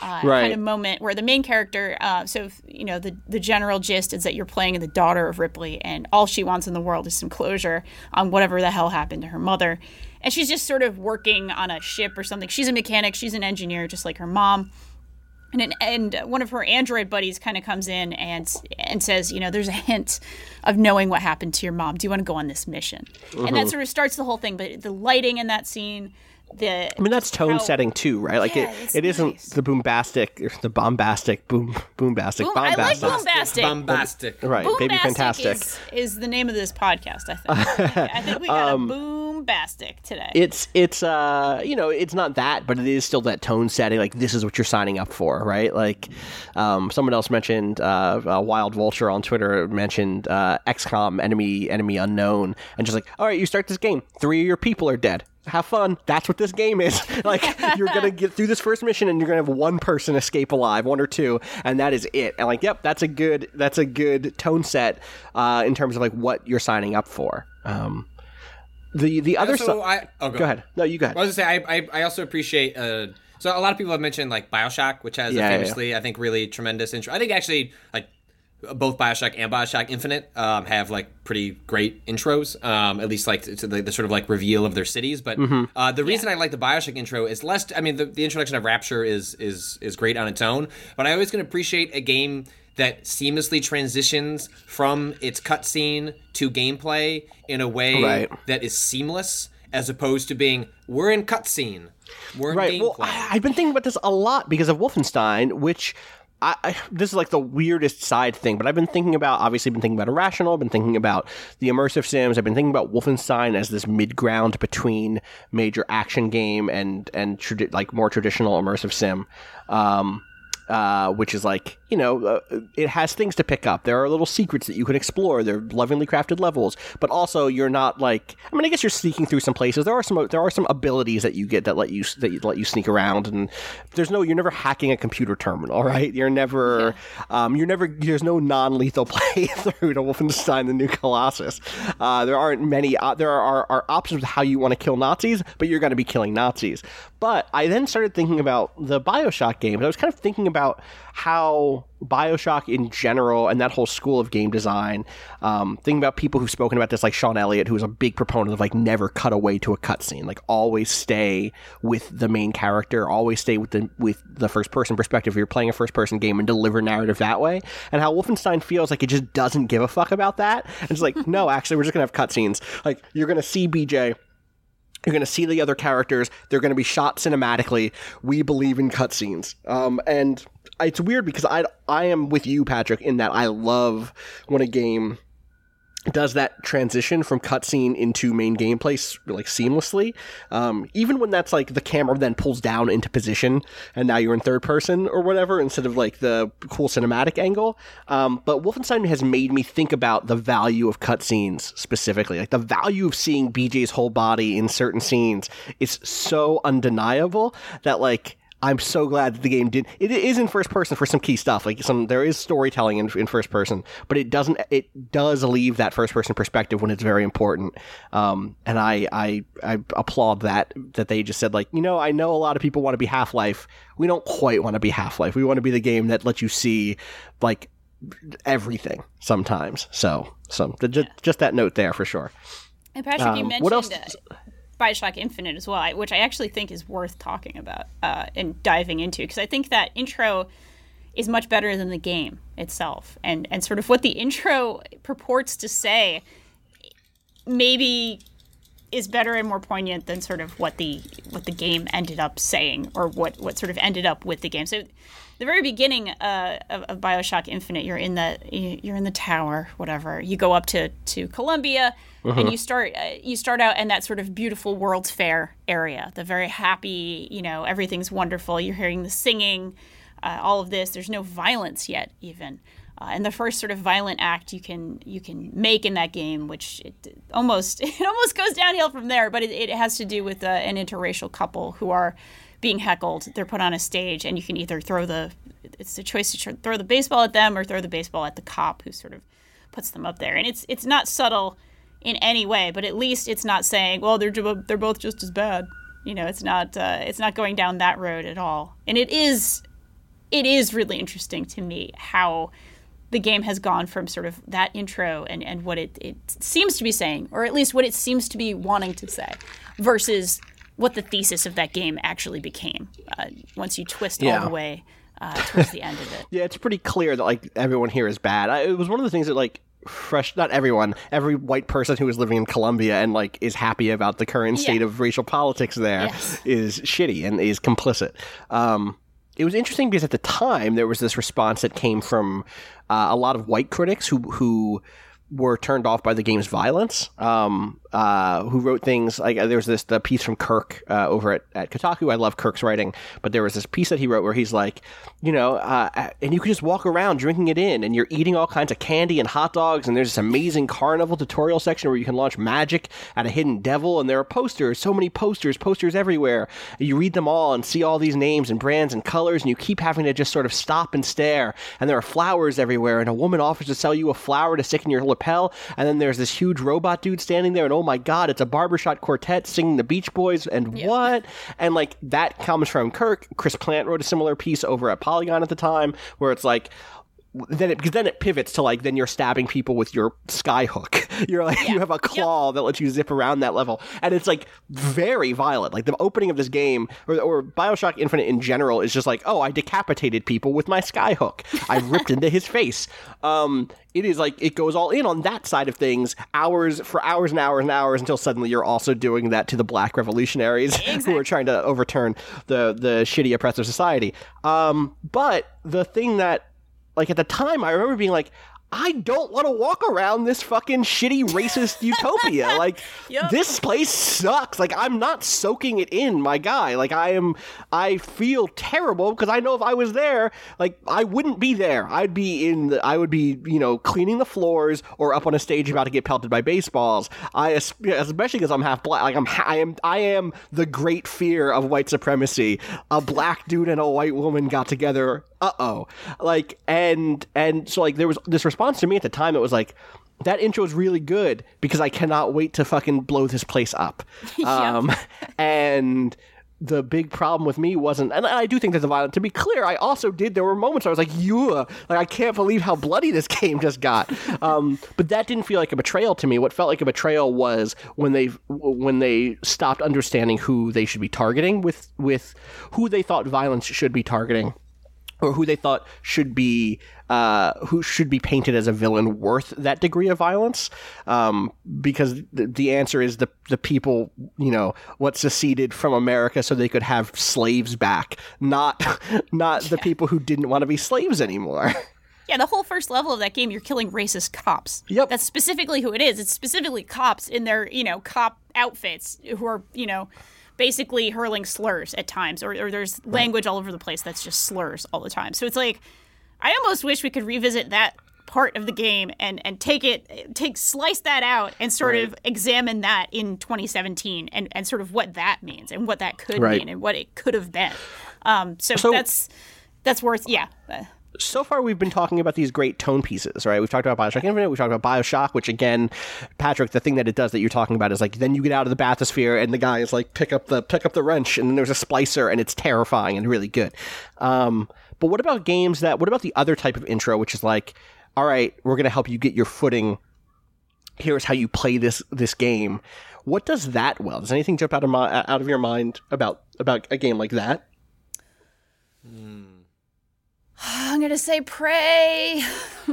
Speaker 2: Uh,
Speaker 3: Right.
Speaker 2: kind of moment where the main character, uh, so if, you know, the the general gist is that you're playing the daughter of Ripley, and all she wants in the world is some closure on whatever the hell happened to her mother, and she's just sort of working on a ship or something. She's a mechanic, she's an engineer, just like her mom and an, and one of her android buddies kind of comes in and and says, you know, there's a hint of knowing what happened to your mom. Do you want to go on this mission? And that uh-huh. sort of starts the whole thing. But the lighting in that scene, the
Speaker 3: I mean that's tone
Speaker 2: how-
Speaker 3: setting too, right? Like
Speaker 2: Yeah,
Speaker 3: it,
Speaker 2: it's
Speaker 3: it isn't
Speaker 2: nice.
Speaker 3: the boombastic, or the bombastic, boom, boombastic,
Speaker 2: Boom- I like
Speaker 3: bombastic,
Speaker 2: bombastic.
Speaker 4: Bombastic.
Speaker 3: right? Baby fantastic.
Speaker 2: is, is the name of this podcast. I think. I think we got [LAUGHS]
Speaker 3: Um,
Speaker 2: a boombastic today.
Speaker 3: it's it's uh you know it's not that but it is still that tone setting like this is what you're signing up for right like um someone else mentioned uh, uh wild vulture on twitter mentioned uh xcom enemy enemy unknown and just like all right you start this game three of your people are dead have fun that's what this game is [LAUGHS] like [LAUGHS] you're gonna get through this first mission and you're gonna have one person escape alive one or two and that is it and like yep that's a good that's a good tone set uh in terms of like what you're signing up for um the the other
Speaker 4: So
Speaker 3: side
Speaker 4: I oh,
Speaker 3: Go ahead. No, you go ahead.
Speaker 4: I was gonna say I, I, I also appreciate uh so a lot of people have mentioned like Bioshock, which has
Speaker 3: Yeah,
Speaker 4: a
Speaker 3: yeah,
Speaker 4: famously I think really tremendous intro. I think actually like both Bioshock and Bioshock Infinite um, have like pretty great intros, um, at least like to the, the sort of like reveal of their cities. But
Speaker 3: Mm-hmm.
Speaker 4: uh, the reason I like the Bioshock intro is less. I mean, the, the introduction of Rapture is is is great on its own, but I always can appreciate a game that seamlessly transitions from its cutscene to gameplay in a way
Speaker 3: Right.
Speaker 4: that is seamless, as opposed to being we're in cutscene, we're in
Speaker 3: Right.
Speaker 4: gameplay.
Speaker 3: Well, I, I've been thinking about this a lot because of Wolfenstein, which I, I this is like the weirdest side thing, but I've been thinking about. Obviously, been thinking about Irrational. I've been thinking about the immersive sims. I've been thinking about Wolfenstein as this mid ground between major action game and and like more traditional immersive sim. Um, uh, which is like you know uh, it has things to pick up. There are little secrets that you can explore. They're lovingly crafted levels, but also you're not like I mean I guess you're sneaking through some places. There are some there are some abilities that you get that let you that let you sneak around, and there's no you're never hacking a computer terminal, [LAUGHS] right? You're never um, you're never there's no non lethal [LAUGHS] playthrough to Wolfenstein: The New Colossus. Uh, there aren't many uh, there are, are options of how you want to kill Nazis, but you're going to be killing Nazis. But I then started thinking about the Bioshock games. I was kind of thinking about how Bioshock in general and that whole school of game design, um, thinking about people who've spoken about this, like Sean Elliott, who's a big proponent of like never cut away to a cutscene, like always stay with the main character, always stay with the with the first person perspective. If you're playing a first person game and deliver narrative that way, and how Wolfenstein feels like it just doesn't give a fuck about that. And it's like, [LAUGHS] no, actually, we're just gonna have cutscenes. Like you're gonna see BJ. You're going to see the other characters. They're going to be shot cinematically. We believe in cutscenes. Um, and it's weird because I I am with you, Patrick, in that I love when a game does that transition from cutscene into main gameplay like seamlessly. Um, even when that's like the camera then pulls down into position and now you're in third person or whatever instead of like the cool cinematic angle. Um, but Wolfenstein has made me think about the value of cutscenes specifically. Like the value of seeing BJ's whole body in certain scenes is so undeniable that like I'm so glad that the game did. It is in first person for some key stuff. Like some, there is storytelling in, in first person, but it doesn't. It does leave that first person perspective when it's very important. Um, and I, I, I applaud that that they just said like, you know, I know a lot of people want to be Half Life. We don't quite want to be Half Life. We want to be the game that lets you see like everything sometimes. So, so just, just that note there for sure.
Speaker 2: And Patrick, um, you mentioned what else? Uh, Bioshock Infinite as well, which I actually think is worth talking about uh, and diving into because I think that intro is much better than the game itself, and and sort of what the intro purports to say maybe is better and more poignant than sort of what the what the game ended up saying or what what sort of ended up with the game. So the very beginning uh, of, of, Bioshock Infinite, you're in the you're in the tower, whatever. You go up to to Columbia, uh-huh. and you start uh, you start out in that sort of beautiful World's Fair area, the very happy, you know, everything's wonderful. You're hearing the singing, uh, all of this. There's no violence yet, even. Uh, and the first sort of violent act you can you can make in that game, which it almost [LAUGHS] it almost goes downhill from there, but it, it has to do with uh, an interracial couple who are being heckled. They're put on a stage, and you can either throw the it's a choice to throw the baseball at them or throw the baseball at the cop who sort of puts them up there. And it's it's not subtle in any way, but at least it's not saying, well, they're they're both just as bad. You know, it's not uh, it's not going down that road at all. And it is it is really interesting to me how the game has gone from sort of that intro and, and what it, it seems to be saying, or at least what it seems to be wanting to say, versus what the thesis of that game actually became uh, once you twist yeah. all the way uh, towards the end of it. [LAUGHS]
Speaker 3: Yeah, it's pretty clear that like everyone here is bad. I, it was one of the things that like fresh not everyone every white person who is living in colombia and like is happy about the current state yeah. of racial politics there yes. is shitty and is complicit um, it was interesting because at the time there was this response that came from uh, a lot of white critics who who were turned off by the game's violence. Um, uh, who wrote things like uh, there was this the piece from Kirk uh, over at, at Kotaku. I love Kirk's writing, but there was this piece that he wrote where he's like, you know, uh, and you can just walk around drinking it in, and you're eating all kinds of candy and hot dogs, and there's this amazing carnival tutorial section where you can launch magic at a hidden devil, and there are posters, so many posters, posters everywhere. You read them all and see all these names and brands and colors, and you keep having to just sort of stop and stare. And there are flowers everywhere, and a woman offers to sell you a flower to stick in your lapel, and then there's this huge robot dude standing there, and oh my god, it's a barbershop quartet singing the Beach Boys, and yep. what? And like that comes from Kirk. Chris Plante wrote a similar piece over at Polygon at the time, where it's like, then it because then it pivots to like then you're stabbing people with your sky hook. [LAUGHS] You're like yeah. you have a claw yep. that lets you zip around that level, and it's like very violent. Like the opening of this game or, or Bioshock Infinite in general is just like oh I decapitated people with my sky hook. I ripped into his face. Um, it is like it goes all in on that side of things hours for hours and hours and hours until suddenly you're also doing that to the black revolutionaries exactly. [LAUGHS] who are trying to overturn the the shitty oppressive society um, but the thing that like at the time, I remember being like, I don't want to walk around this fucking shitty racist utopia. [LAUGHS] Like yep. this place sucks. Like I'm not soaking it in, my guy. Like I am I feel terrible because I know if I was there, like I wouldn't be there. I'd be in the I would be, you know, cleaning the floors or up on a stage about to get pelted by baseballs. I especially because I'm half black. Like I'm I am I am the great fear of white supremacy. A black dude and a white woman got together uh oh, like and and so like there was this response to me at the time. It was like that intro is really good because I cannot wait to fucking blow this place up. [LAUGHS] Um, and the big problem with me wasn't, and I do think there's a violent. To be clear, I also did. There were moments where I was like, "You, like I can't believe how bloody this [LAUGHS] game just got." um, but that didn't feel like a betrayal to me. What felt like a betrayal was when they when they stopped understanding who they should be targeting with with who they thought violence should be targeting or who they thought should be uh, who should be painted as a villain worth that degree of violence um, because the, the answer is the the people you know what seceded from America so they could have slaves back not [LAUGHS] not the people who didn't want to be slaves anymore [LAUGHS]
Speaker 2: Yeah, the whole first level of that game, you're killing racist cops.
Speaker 3: Yep.
Speaker 2: That's specifically who it is. It's specifically cops in their, you know, cop outfits who are, you know, basically hurling slurs at times, or, or there's language all over the place that's just slurs all the time. So it's like, I almost wish we could revisit that part of the game and and take it take slice that out and sort of examine that in 2017 and and sort of what that means and what that could
Speaker 3: Right.
Speaker 2: mean and what it could have been um so,
Speaker 3: So-
Speaker 2: that's that's worth yeah
Speaker 3: so far we've been talking about these great tone pieces, right? We've talked about Bioshock Infinite, we've talked about Bioshock, which again, Patrick, the thing that it does that you're talking about is like then you get out of the bathysphere and the guy is like pick up the pick up the wrench and then there's a splicer and it's terrifying and really good. Um, but what about games that what about the other type of intro, which is like, all right, we're gonna help you get your footing. Here's how you play this this game. What does that well? Does anything jump out of my out of your mind about about a game like that?
Speaker 2: I'm gonna say Prey [LAUGHS]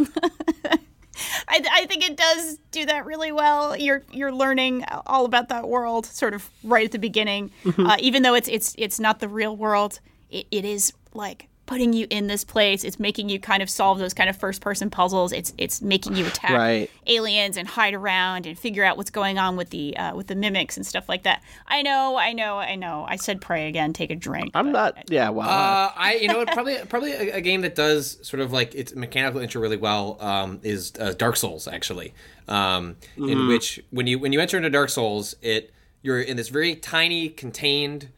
Speaker 2: I, I think it does do that really well. You're you're learning all about that world sort of right at the beginning, uh, even though it's it's it's not the real world. It, it is like putting you in this place. It's making you kind of solve those kind of first person puzzles. It's it's making you attack
Speaker 3: Right.
Speaker 2: aliens and hide around and figure out what's going on with the uh, with the mimics and stuff like that. I know, I know, I know. I said Prey again. Take a drink.
Speaker 3: I'm
Speaker 2: but-
Speaker 3: not. Yeah, well,
Speaker 4: Uh, I you know what, probably probably a, a game that does sort of like its mechanical intro really well um, is uh, Dark Souls actually, um, in which when you when you enter into Dark Souls, it you're in this very tiny contained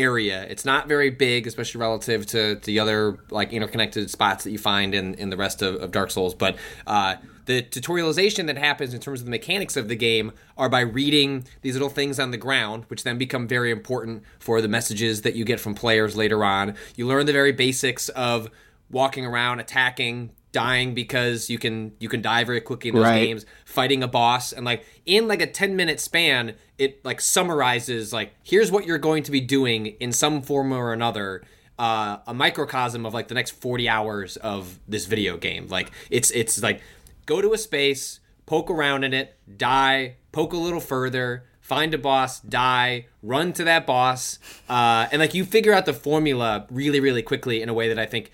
Speaker 4: area. It's not very big, especially relative to the other like interconnected spots that you find in in the rest of, of Dark Souls, but. Uh, the tutorialization that happens in terms of the mechanics of the game are by reading these little things on the ground, which then become very important for the messages that you get from players later on. You learn the very basics of walking around, attacking, dying because you can you can die very quickly in those
Speaker 3: Right.
Speaker 4: games, fighting a boss, and like in like a ten minute span, it like summarizes like here's what you're going to be doing in some form or another uh, a microcosm of like the next 40 hours of this video game like it's it's like go to a space poke around in it die poke a little further find a boss die run to that boss uh, and like you figure out the formula really really quickly in a way that i think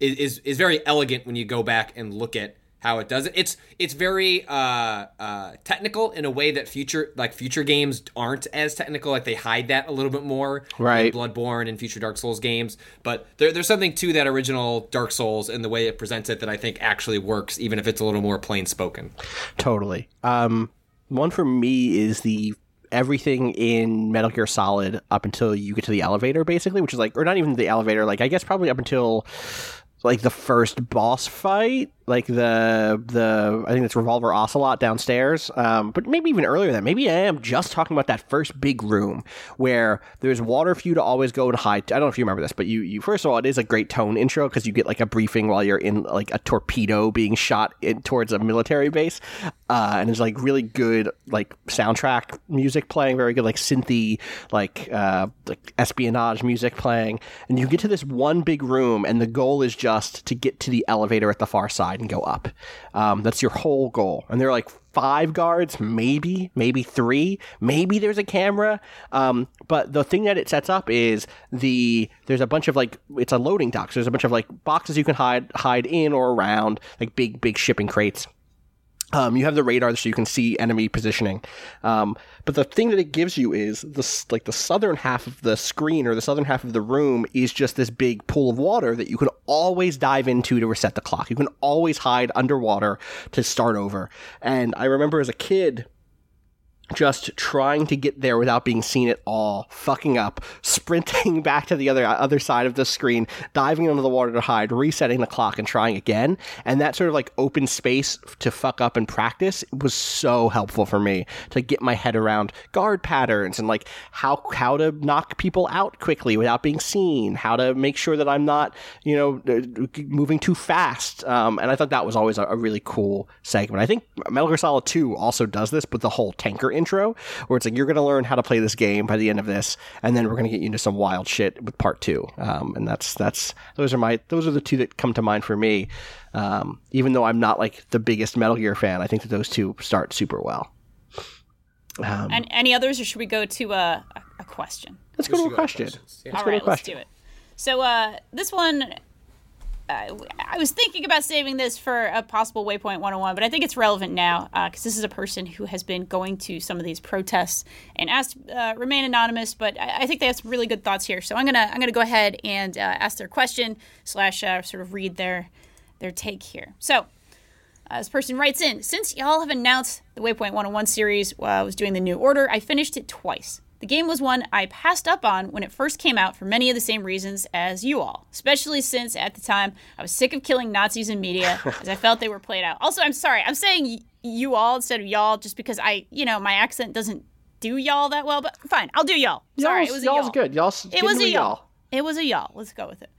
Speaker 4: is is, is very elegant when you go back and look at how it does it. It's it's very uh, uh, technical in a way that future like future games aren't as technical. Like they hide that a little bit more,
Speaker 3: Right.
Speaker 4: In Bloodborne and future Dark Souls games. But there, there's something to that original Dark Souls and the way it presents it that I think actually works, even if it's a little more plain spoken.
Speaker 3: Totally. Um, one for me is the everything in Metal Gear Solid up until you get to the elevator, basically, which is like, or not even the elevator, like I guess probably up until like the first boss fight, like the the I think it's Revolver Ocelot downstairs, um, but maybe even earlier than that. Maybe I am just talking about that first big room where there's water for you to always go and hide. I don't know if you remember this, but you you first of all, it is a great tone intro because you get like a briefing while you're in like a torpedo being shot in, towards a military base, uh, and there's like really good like soundtrack music playing, very good like synthy like uh, like espionage music playing, and you get to this one big room, and the goal is just to get to the elevator at the far side and go up. Um, that's your whole goal, and there are like five guards, maybe, maybe three, maybe there's a camera. Um, but the thing that it sets up is the there's a bunch of like it's a loading dock. So there's a bunch of like boxes you can hide hide in or around, like big big shipping crates. Um, you have the radar so you can see enemy positioning. Um, but the thing that it gives you is the s- like the southern half of the screen or the southern half of the room is just this big pool of water that you can always dive into to reset the clock. You can always hide underwater to start over. And I remember as a kid just trying to get there without being seen at all, fucking up, sprinting [LAUGHS] back to the other other side of the screen, diving into the water to hide, resetting the clock and trying again. And that sort of like open space to fuck up and practice was so helpful for me to get my head around guard patterns and like how how to knock people out quickly without being seen, how to make sure that I'm not, you know, uh, moving too fast. Um, and I thought that was always a, a really cool segment. I think Metal Gear Solid 2 also does this, but the whole tanker intro, where it's like you're going to learn how to play this game by the end of this, and then we're going to get you into some wild shit with part two. Um, and that's that's those are my those are the two that come to mind for me. Um, even though I'm not like the biggest Metal Gear fan, I think that those two start super well. Um,
Speaker 2: And any others, or should we go to a, a question?
Speaker 3: let's go to a question.
Speaker 4: questions. Yeah.
Speaker 3: Let's
Speaker 2: All
Speaker 3: go to a
Speaker 2: right, let's do it. So uh, this one, uh, I was thinking about saving this for a possible Waypoint 101, but I think it's relevant now because uh, this is a person who has been going to some of these protests and asked uh, remain anonymous. But I, I, think they have some really good thoughts here, so I'm gonna I'm gonna go ahead and uh, ask their question slash uh, sort of read their their take here. So. Uh, this person writes in Since y'all have announced the Waypoint 101 series while I was doing the new order, I finished it twice. The game was one I passed up on when it first came out for many of the same reasons as you all, especially since at the time I was sick of killing Nazis in media [LAUGHS] as I felt they were played out. Also, I'm sorry, I'm saying y- you all instead of y'all just because I, you know, my accent doesn't do y'all that well, but fine, I'll do y'all. Sorry,
Speaker 3: y'all's,
Speaker 2: it was a
Speaker 3: y'all's
Speaker 2: y'all.
Speaker 3: good. Y'all's
Speaker 2: It was a y'all.
Speaker 3: y'all.
Speaker 2: It was a y'all. Let's go with it.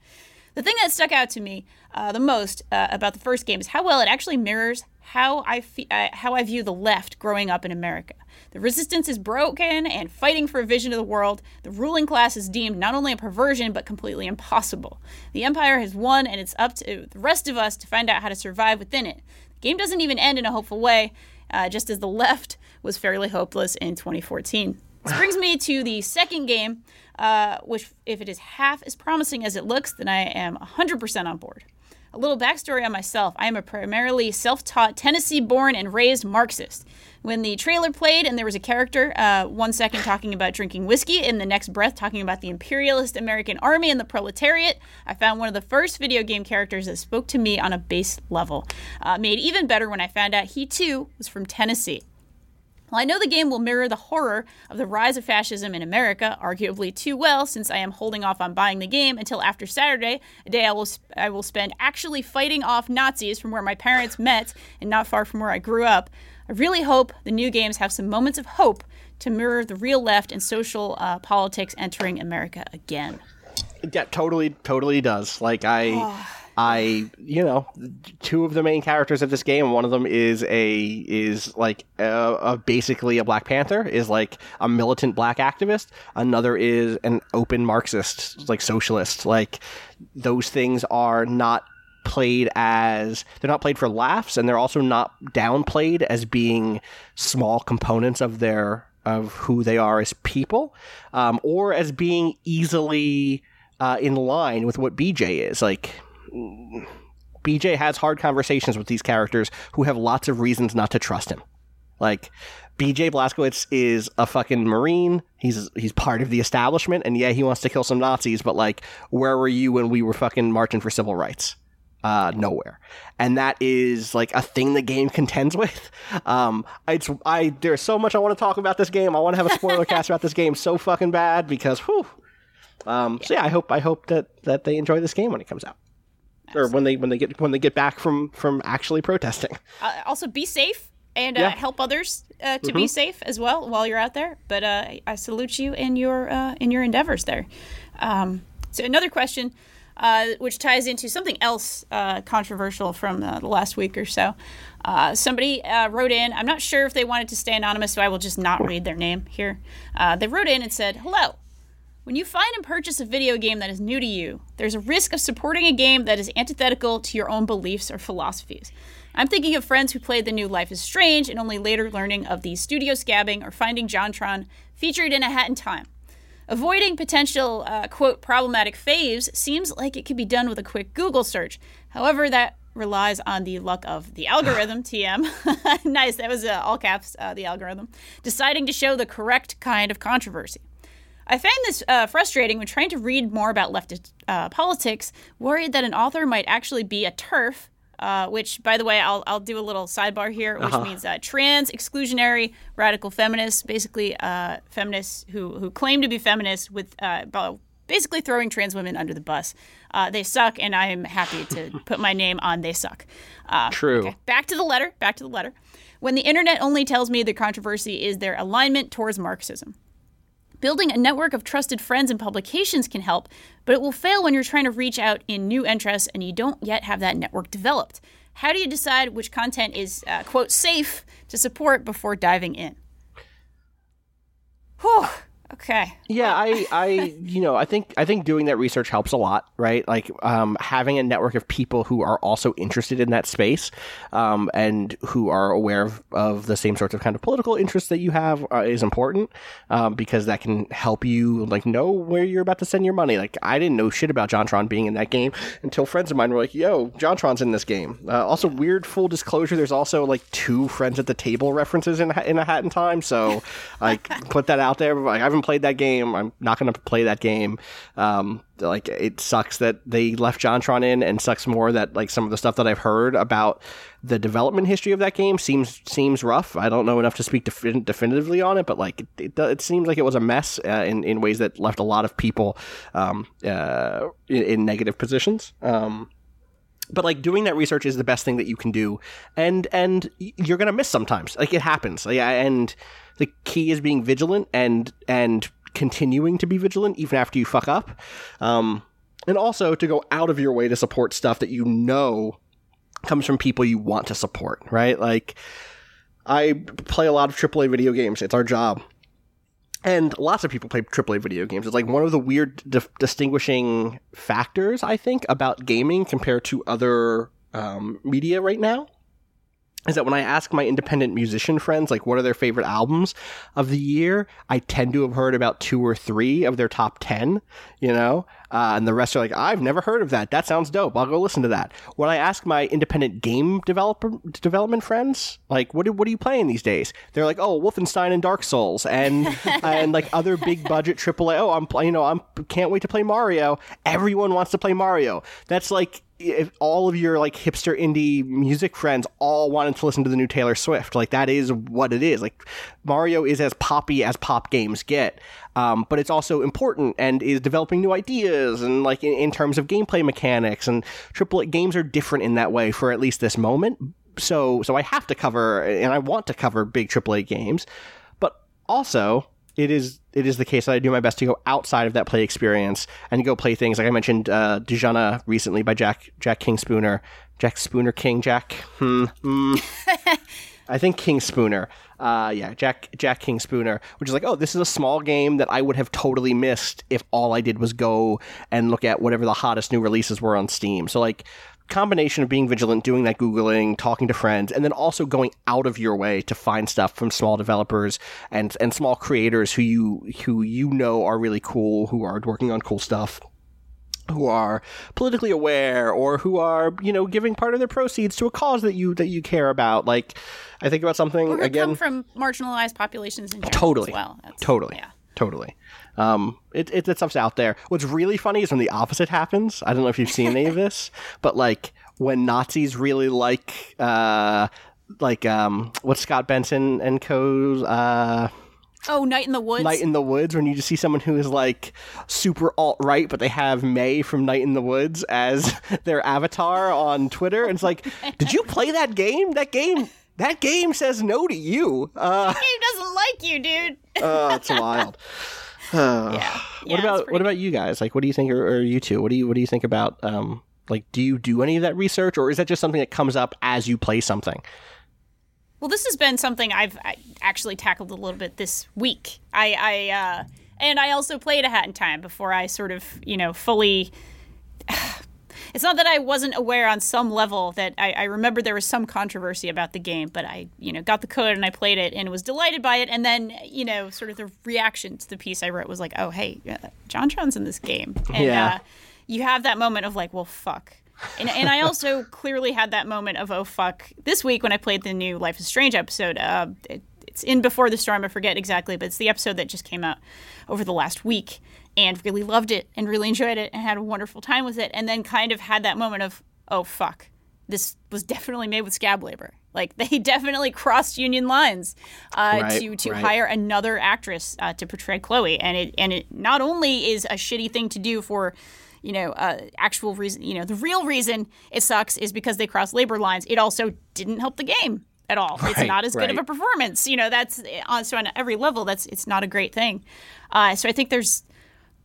Speaker 2: The thing that stuck out to me uh, the most uh, about the first game is how well it actually mirrors how I fe- uh, how I view the left growing up in America. The resistance is broken and fighting for a vision of the world. The ruling class is deemed not only a perversion but completely impossible. The empire has won, and it's up to the rest of us to find out how to survive within it. The game doesn't even end in a hopeful way, uh, just as the [LAUGHS] left was fairly hopeless in 2014. This brings me to the second game, uh, which, if it is half as promising as it looks, then I am 100% on board. A little backstory on myself I am a primarily self taught, Tennessee born and raised Marxist. When the trailer played and there was a character, uh, one second talking about drinking whiskey, in the next breath talking about the imperialist American army and the proletariat, I found one of the first video game characters that spoke to me on a base level. Uh, made even better when I found out he too was from Tennessee. Well, I know the game will mirror the horror of the rise of fascism in America, arguably too well, since I am holding off on buying the game until after Saturday, a day I will sp- I will spend actually fighting off Nazis from where my parents met and not far from where I grew up. I really hope the new games have some moments of hope to mirror the real left and social uh, politics entering America again.
Speaker 3: Yeah, totally, totally does. Like I, [SIGHS] I, you know, two of the main characters of this game. One of them is a is like a, a basically a Black Panther, is like a militant black activist. Another is an open Marxist, like socialist. Like those things are not played as they're not played for laughs, and they're also not downplayed as being small components of their of who they are as people, um, or as being easily uh, in line with what BJ is. Like, BJ has hard conversations with these characters who have lots of reasons not to trust him. Like, BJ Blazkowicz is a fucking Marine. He's he's part of the establishment, and yeah, he wants to kill some Nazis, but like, where were you when we were fucking marching for civil rights? Uh, nowhere, and that is like a thing the game contends with. Um, it's I there's so much I want to talk about this game. I want to have a spoiler [LAUGHS] cast about this game so fucking bad because whew. Um, so yeah, I hope I hope that that they enjoy this game when it comes out, or when they when they get when they get back from from actually protesting.
Speaker 2: Uh, also, be safe and uh,
Speaker 3: Yeah.
Speaker 2: help others uh, to be safe as well while you're out there. But uh, I salute you in your uh, in your endeavors there. Um, so another question, uh, which ties into something else uh, controversial from uh, the last week or so. Uh, somebody uh, wrote in. I'm not sure if they wanted to stay anonymous, so I will just not read their name here. Uh, they wrote in and said, "Hello." When you find and purchase a video game that is new to you, there's a risk of supporting a game that is antithetical to your own beliefs or philosophies. I'm thinking of friends who played the new Life is Strange and only later learning of the studio scabbing or finding JonTron featured in A Hat in Time. Avoiding potential, uh, quote, problematic faves seems like it could be done with a quick Google search. However, that relies on the luck of the algorithm, [LAUGHS] TM. [LAUGHS] nice, that was uh, all caps, uh, the algorithm, deciding to show the correct kind of controversy. I find this uh, frustrating when trying to read more about leftist uh, politics, worried that an author might actually be a TERF, uh, which, by the way, I'll, I'll do a little sidebar here, which means uh, trans, exclusionary, radical feminists, basically uh, feminists who, who claim to be feminists with uh, basically throwing trans women under the bus. Uh, they suck, and I am happy to [LAUGHS] put my name on they suck. Uh,
Speaker 3: True.
Speaker 2: okay, back to the letter. Back to the letter. When the internet only tells me the controversy is their alignment towards Marxism. Building a network of trusted friends and publications can help, but it will fail when you're trying to reach out in new interests and you don't yet have that network developed. How do you decide which content is, uh, quote, safe to support before diving in? Whew. Okay.
Speaker 3: Yeah, I, I, [LAUGHS] you know, I think I think doing that research helps a lot, right? Like um, having a network of people who are also interested in that space, um, and who are aware of, of the same sorts of kind of political interests that you have uh, is important, um, because that can help you like know where you're about to send your money. Like I didn't know shit about JonTron being in that game until friends of mine were like, "Yo, JonTron's in this game." Uh, also, weird full disclosure: there's also like two friends at the table references in in a Hat in Time, so like put that out there. Like, I haven't played that game. I'm not going to play that game. Um, like it sucks that they left JonTron in, and sucks more that like some of the stuff that I've heard about the development history of that game seems seems rough. I don't know enough to speak defin- definitively on it, but like it, it, it, seems like it was a mess uh, in in ways that left a lot of people um, uh, in, in, negative positions. Um, but like doing that research is the best thing that you can do and and you're gonna miss sometimes like it happens like, and the key is being vigilant and and continuing to be vigilant even after you fuck up. Um, and also to go out of your way to support stuff that you know comes from people you want to support, right? Like, I play a lot of AAA video games. It's our job. And lots of people play AAA video games. It's like one of the weird di- distinguishing factors, I think, about gaming compared to other um, media right now is that when I ask my independent musician friends, like, what are their favorite albums of the year, I tend to have heard about two or three of their top 10, you know? Uh, and the rest are like, I've never heard of that. That sounds dope. I'll go listen to that. When I ask my independent game developer development friends, like, what, do, what are you playing these days? They're like, oh, Wolfenstein and Dark Souls and, [LAUGHS] and like other big budget AAA. Oh, I'm, playing. you know, I'm, can't wait to play Mario. Everyone wants to play Mario. That's like, if all of your like hipster indie music friends all wanted to listen to the new Taylor Swift, like that is what it is. Like Mario is as poppy as pop games get, um, but it's also important and is developing new ideas and like in, in terms of gameplay mechanics and triple games are different in that way for at least this moment. So so I have to cover and I want to cover big AAA games, but also it is it is the case that I do my best to go outside of that play experience and go play things like I mentioned uh, Dujanah recently by Jack Jack King Spooner, Jack Spooner King Jack. Hmm. hmm. [LAUGHS] I think King Spooner. Uh, yeah, Jack Jack King Spooner, which is like, oh, this is a small game that I would have totally missed if all I did was go and look at whatever the hottest new releases were on Steam. So like combination of being vigilant, doing that Googling, talking to friends, and then also going out of your way to find stuff from small developers and and small creators who you who you know are really cool, who are working on cool stuff who are politically aware or who are you know giving part of their proceeds to a cause that you that you care about. Like i think about something again
Speaker 2: from marginalized populations in general
Speaker 3: totally.
Speaker 2: as well. That's,
Speaker 3: totally.
Speaker 2: yeah.
Speaker 3: Totally um, it, it, that stuff's out there. What's really funny is when the opposite happens. I don't know if you've seen any of [LAUGHS] this, but like when Nazis really like, uh, like um, what Scott Benson and co. Uh,
Speaker 2: Oh, Night in the Woods.
Speaker 3: Night in the Woods, when you just see someone who is like super alt right, but they have Mae from Night in the Woods as [LAUGHS] their avatar on Twitter. And it's like, did you play that game? That game, that game says no to you. Uh, [LAUGHS]
Speaker 2: that game doesn't like you, dude.
Speaker 3: oh, it's wild.
Speaker 2: Uh, [SIGHS] yeah.
Speaker 3: What
Speaker 2: yeah,
Speaker 3: about what about you guys? Like, what do you think, or, or, you two? What do you what do you think about? Um, like, do you do any of that research, or is that just something that comes up as you play something?
Speaker 2: Well, this has been something I've actually tackled a little bit this week. I, I uh, and I also played a Hat in Time before I sort of, you know, fully it's not that I wasn't aware on some level that I, I remember there was some controversy about the game, but I, you know, got the code and I played it and was delighted by it. And then, you know, sort of the reaction to the piece I wrote was like, oh, hey, uh, JonTron's in this game. And
Speaker 3: yeah. uh,
Speaker 2: you have that moment of like, well, fuck. And, and I also [LAUGHS] clearly had that moment of, oh, fuck, this week when I played the new Life is Strange episode. Uh, it, it's in Before the Storm, I forget exactly, but it's the episode that just came out over the last week and really loved it and really enjoyed it and had a wonderful time with it. And then kind of had that moment of, oh, fuck, this was definitely made with scab labor. Like [LAUGHS] they definitely crossed union lines uh, right, to to right. hire another actress uh, to portray Chloe, and it and it not only is a shitty thing to do for you know, uh, actual reason, you know, the real reason it sucks is because they cross labor lines. It also didn't help the game at all. Right, it's not as good of a performance. You know, that's on so on every level. That's it's not a great thing. Uh, so I think there's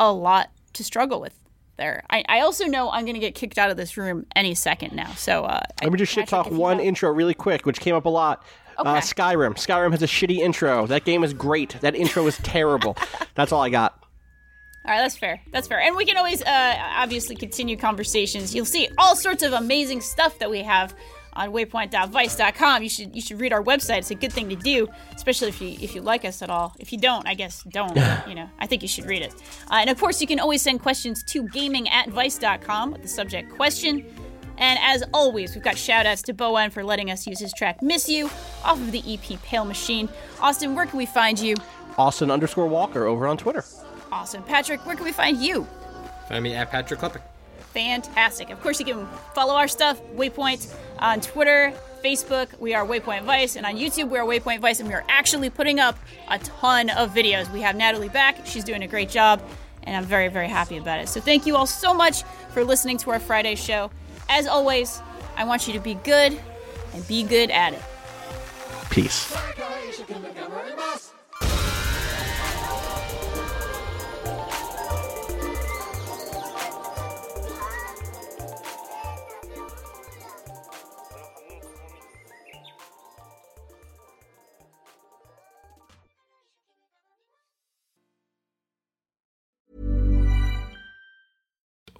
Speaker 2: a lot to struggle with there. I, I also know I'm going to get kicked out of this room any second now. So uh,
Speaker 3: let me just shit talk one intro really quick, which came up a lot. Uh,
Speaker 2: Okay.
Speaker 3: Skyrim. Skyrim has a shitty intro. That game is great. That intro is terrible. [LAUGHS] That's all I got.
Speaker 2: All right, that's fair. That's fair. And we can always uh, obviously continue conversations. You'll see all sorts of amazing stuff that we have on waypoint.vice.com. You should you should read our website. It's a good thing to do, especially if you if you like us at all. If you don't, I guess don't. [LAUGHS] you know, I think you should read it. Uh, and of course, you can always send questions to gaming at vice.com with the subject question. And as always, we've got shout outs to Bo En for letting us use his track Miss You off of the EP Pale Machine. Austin, where can we find you?
Speaker 3: Austin underscore Walker over on Twitter.
Speaker 2: Awesome. Patrick, where can we find you?
Speaker 4: Find me at Patrick Klepek.
Speaker 2: Fantastic. Of course, you can follow our stuff, Waypoint, on Twitter, Facebook. We are Waypoint Vice. And on YouTube, we are Waypoint Vice. And we are actually putting up a ton of videos. We have Natalie back. She's doing a great job. And I'm very, very happy about it. So thank you all so much for listening to our Friday show. As always, I want you to be good and be good at it.
Speaker 3: Peace.